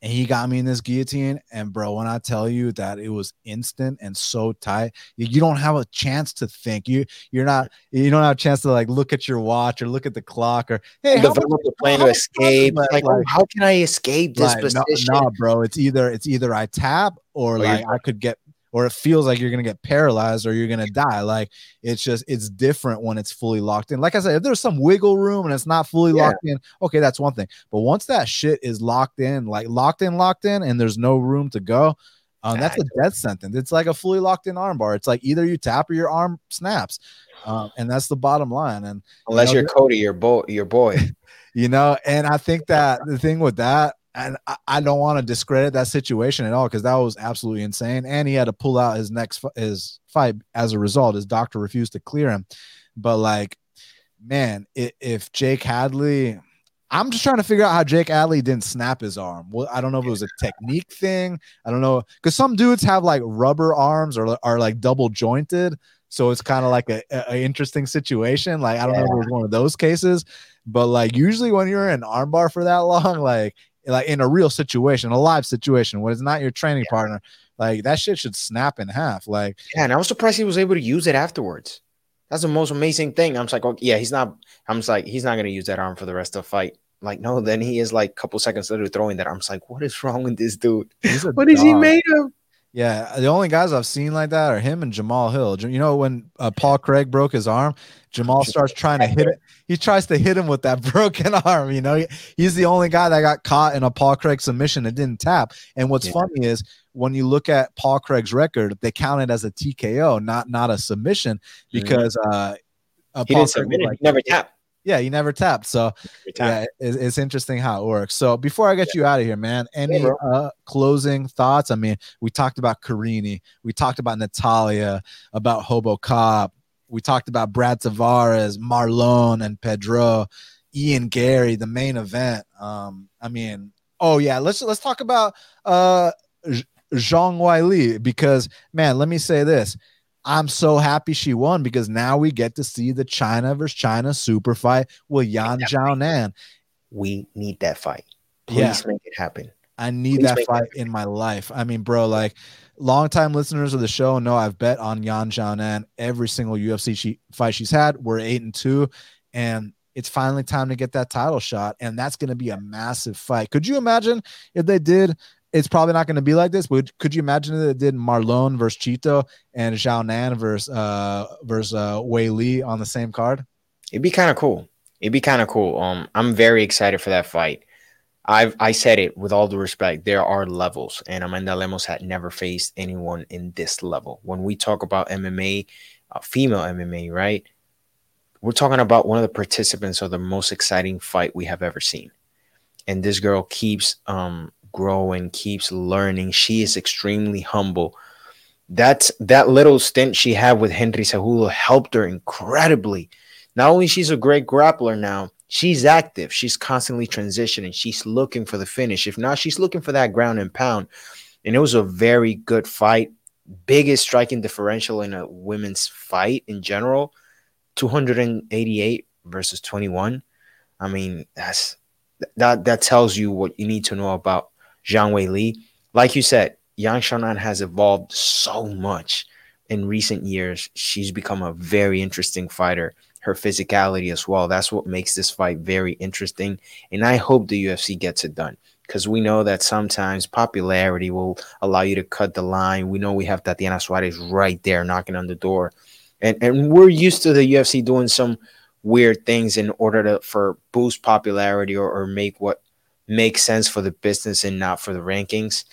and he got me in this guillotine. And bro, when I tell you that it was instant and so tight, you, don't have a chance to think. You you're not you don't have a chance to like look at your watch or look at the clock or hey, develop a plan to escape. Like, like, oh, how can I escape this like, position? No, no, bro. It's either it's either I tap or, oh, or like I could get or it feels like you're gonna get paralyzed or you're gonna die. Like it's just it's different when it's fully locked in. Like I said, if there's some wiggle room and it's not fully yeah. locked in, okay, that's one thing. But once that shit is locked in, like locked in, locked in, and there's no room to go, um, that's a death sentence. It's like a fully locked in armbar. It's like either you tap or your arm snaps, um, and that's the bottom line. And unless you are Cody, your boy, your boy, <laughs> you know. And I think that the thing with that and I, I don't want to discredit that situation at all because that was absolutely insane. And he had to pull out his next his fight as a result. His doctor refused to clear him. But like, man, if Jake Hadley, I'm just trying to figure out how Jake Hadley didn't snap his arm. Well, I don't know if it was a technique thing. I don't know because some dudes have like rubber arms or are like double jointed, so it's kind of like a, a, interesting situation. Like I don't yeah. know if it was one of those cases, but like usually when you're in armbar for that <laughs> long, like like in a real situation, a live situation, when it's not your training yeah. partner, like that shit should snap in half. Like yeah, and I was surprised he was able to use it afterwards. That's the most amazing thing. I'm just like, oh, yeah, he's not. I'm just like, he's not gonna use that arm for the rest of the fight. Like, no, then he is like a couple seconds later throwing that. I'm just like, what is wrong with this dude? <laughs> What is he made of? Yeah, the only guys I've seen like that are him and Jamahal Hill. You know, when uh, Paul Craig broke his arm, Jamal starts trying to hit it. He tries to hit him with that <laughs> broken arm. You know, he, he's the only guy that got caught in a Paul Craig submission and didn't tap. And what's yeah. funny is when you look at Paul Craig's record, they count it as a TKO, not not a submission, mm-hmm. because uh, uh, he Paul didn't submit like, never tapped. Yeah, he never tapped. So yeah, it's, it's, interesting how it works. So before I get yeah. you out of here, man, any uh, closing thoughts? I mean, we talked about Karine, we talked about Natalia, about Robocop, we talked about Brad Tavares, Marlon, and Pedro, Ian Garry, the main event. Um, I mean, oh yeah, let's let's talk about uh Zhang Weili because man, let me say this. I'm so happy she won because now we get to see the China versus China super fight with Yan Xiaonan. We need that fight. Please yeah. make it happen. I need Please that fight in my life. I mean, bro, like longtime listeners of the show know I've bet on Yan Xiaonan every single UFC she, fight she's had. We're eight and two, and it's finally time to get that title shot, and that's going to be a massive fight. Could you imagine if they did it's probably not going to be like this, but could you imagine that it did Marlon versus Chito and Zhao Xiaonan versus uh versus uh Weili on the same card? It'd be kind of cool. It'd be kind of cool. Um, I'm very excited for that fight. I've I said it with all due respect. There are levels, and Amanda Lemos had never faced anyone in this level. When we talk about MMA, uh, female MMA, right? We're talking about one of the participants of the most exciting fight we have ever seen, and this girl keeps um growing, keeps learning. She is extremely humble. That's that little stint she had with Henry Cejudo helped her incredibly. Not only she's a great grappler now, she's active. She's constantly transitioning. She's looking for the finish. If not, she's looking for that ground and pound. And it was a very good fight. Biggest striking differential in a women's fight in general 288 versus 21. I mean, that's that that tells you what you need to know about Zhang Wei Li. Like you said, Yan Xiaonan has evolved so much in recent years. She's become a very interesting fighter. Her physicality as well. That's what makes this fight very interesting. And I hope the UFC gets it done because we know that sometimes popularity will allow you to cut the line. We know we have Tatiana Suarez right there knocking on the door. And, and we're used to the UFC doing some weird things in order to for boost popularity or, or make what makes sense for the business and not for the rankings.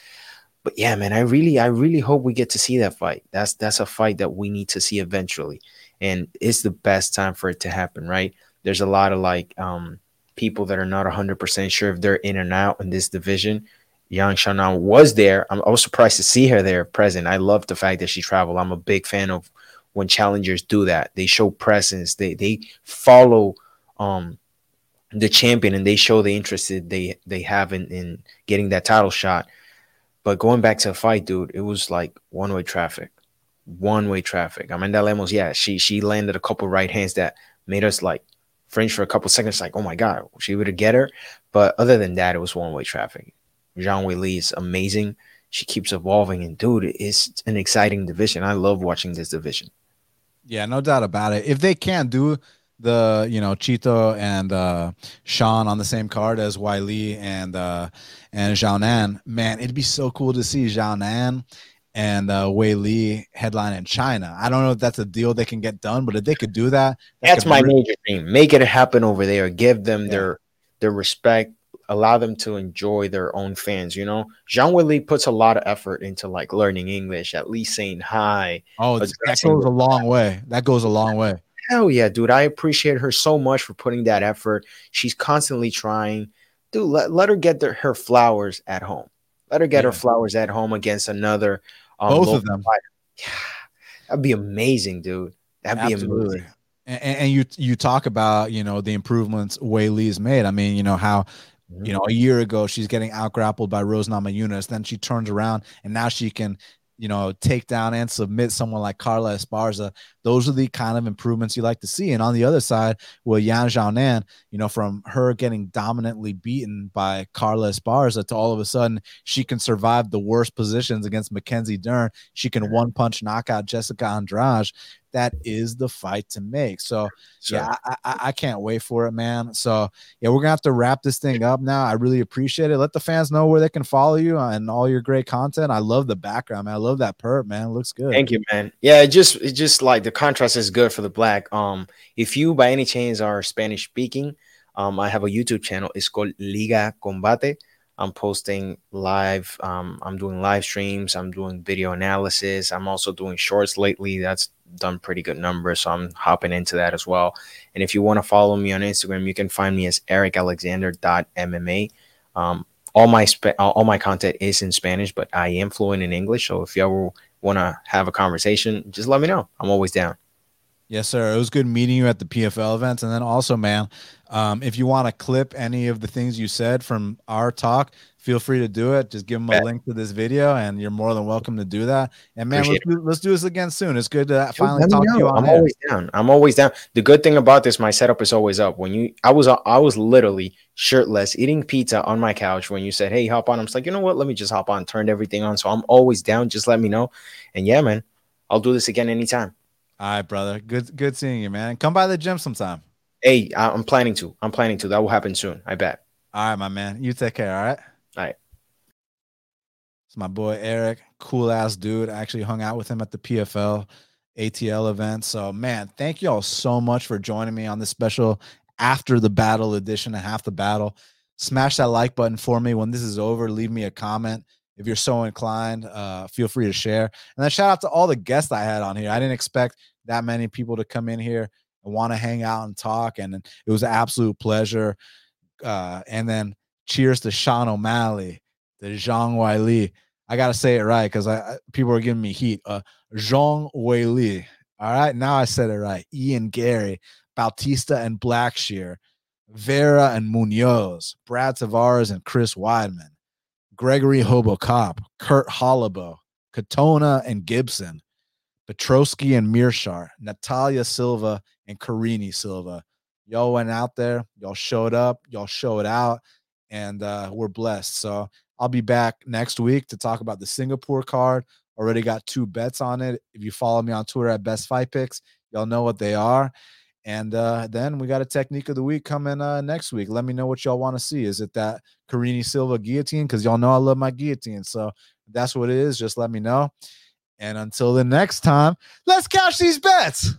But yeah, man, I really, I really hope we get to see that fight. That's that's a fight that we need to see eventually, and it's the best time for it to happen, right? There's a lot of like um, people that are not 100% sure if they're in and out in this division. Yan Xiaonan was there. I'm, I was surprised to see her there present. I love the fact that she traveled. I'm a big fan of when challengers do that. They show presence. They they follow um the champion and they show the interest that they they have in, in getting that title shot. But going back to the fight, dude, it was like one way traffic, one way traffic. Amanda Lemos, yeah, she she landed a couple right hands that made us like French for a couple seconds, like, oh my god, she to get her? But other than that, it was one way traffic. Zhang Wei Li is amazing. She keeps evolving, and dude, it's an exciting division. I love watching this division. Yeah, no doubt about it. If they can't do the you know Chito and uh, Sean on the same card as Weili and uh, and Nan man, it'd be so cool to see Zhao Nan and uh, Weili headline in China. I don't know if that's a deal they can get done, but if they could do that, that that's my major dream. Make it happen over there. Give them yeah. their their respect. Allow them to enjoy their own fans. You know, Zhang Wei Li puts a lot of effort into like learning English, at least saying hi. Oh, that goes a long way. That goes a long way. Hell yeah, dude. I appreciate her so much for putting that effort. She's constantly trying. Dude, let, let her get the, her flowers at home. Let her get yeah. her flowers at home against another. Um, Both of them. Fighter. Yeah, that'd be amazing, dude. That'd Absolutely. be amazing. And, and you you talk about you know the improvements Weili's made. I mean, you know how you know, a year ago she's getting out grappled by Rose Namajunas. Then she turns around and now she can you know, take down and submit someone like Carla Esparza. Those are the kind of improvements you like to see. And on the other side, with Yan Xiaonan, you know, from her getting dominantly beaten by Carla Esparza to all of a sudden she can survive the worst positions against Mackenzie Dern. She can one punch knock out Jessica Andrade that is the fight to make. So sure. yeah, I, I, I, can't wait for it, man. So yeah, we're gonna have to wrap this thing up now. I really appreciate it. Let the fans know where they can follow you and all your great content. I love the background, man. I love that perp, man. It looks good. Thank you, man. Yeah, it just it just like the contrast is good for the black. Um, if you by any chance are Spanish speaking, um, I have a YouTube channel. It's called Liga Combate. I'm posting live. Um, I'm doing live streams. I'm doing video analysis. I'm also doing shorts lately. That's done pretty good numbers. So I'm hopping into that as well. And if you want to follow me on Instagram, you can find me as ericalexander.mma. Um, all my sp- all my content is in Spanish, but I am fluent in English. So if ever want to have a conversation, just let me know. I'm always down. Yes, sir. It was good meeting you at the PFL events. And then also, man, um, if you want to clip any of the things you said from our talk, feel free to do it. Just give them a link to this video, and you're more than welcome to do that. And man, let's do, let's do, this again soon. It's good to finally talk to you. I'm air. always down. I'm always down. The good thing about this, my setup is always up. When you, I was, I was literally shirtless eating pizza on my couch when you said, "Hey, hop on." I'm just like, you know what? Let me just hop on. Turned everything on, so I'm always down. Just let me know. And yeah, man, I'll do this again anytime. All right, brother. Good good seeing you, man. Come by the gym sometime. Hey, I'm planning to. I'm planning to. That will happen soon. I bet. All right, my man. You take care. All right. My boy Eric, cool ass dude. I actually hung out with him at the PFL ATL event. So, man, thank you all so much for joining me on this special after the battle edition of Half the Battle. Smash that like button for me when this is over. Leave me a comment if you're so inclined, uh, feel free to share. And then shout out to all the guests I had on here. I didn't expect that many people to come in here and want to hang out and talk, and it was an absolute pleasure. Uh, and then cheers to Sean O'Malley, to Zhang Weili. I gotta say it right because I, people are giving me heat. Uh, Zhang Weili. All right, now I said it right. Ian Garry, Bautista and Blackshear, Vera and Munhoz, Brad Tavares and Chris Weidman. Gregory Robocop, Kurt Holobaugh, Katona and Gibson, Petroski and Meerschaert, Natalia Silva and Karine Silva. Y'all went out there, y'all showed up, y'all showed out, and uh, we're blessed. So I'll be back next week to talk about the Singapore card. Already got two bets on it. If you follow me on Twitter at Best Fight Picks, y'all know what they are. And uh, then we got a technique of the week coming uh, next week. Let me know what y'all want to see. Is it that Karine Silva guillotine? Because y'all know I love my guillotine. So that's what it is. Just let me know. And until the next time, let's cash these bets.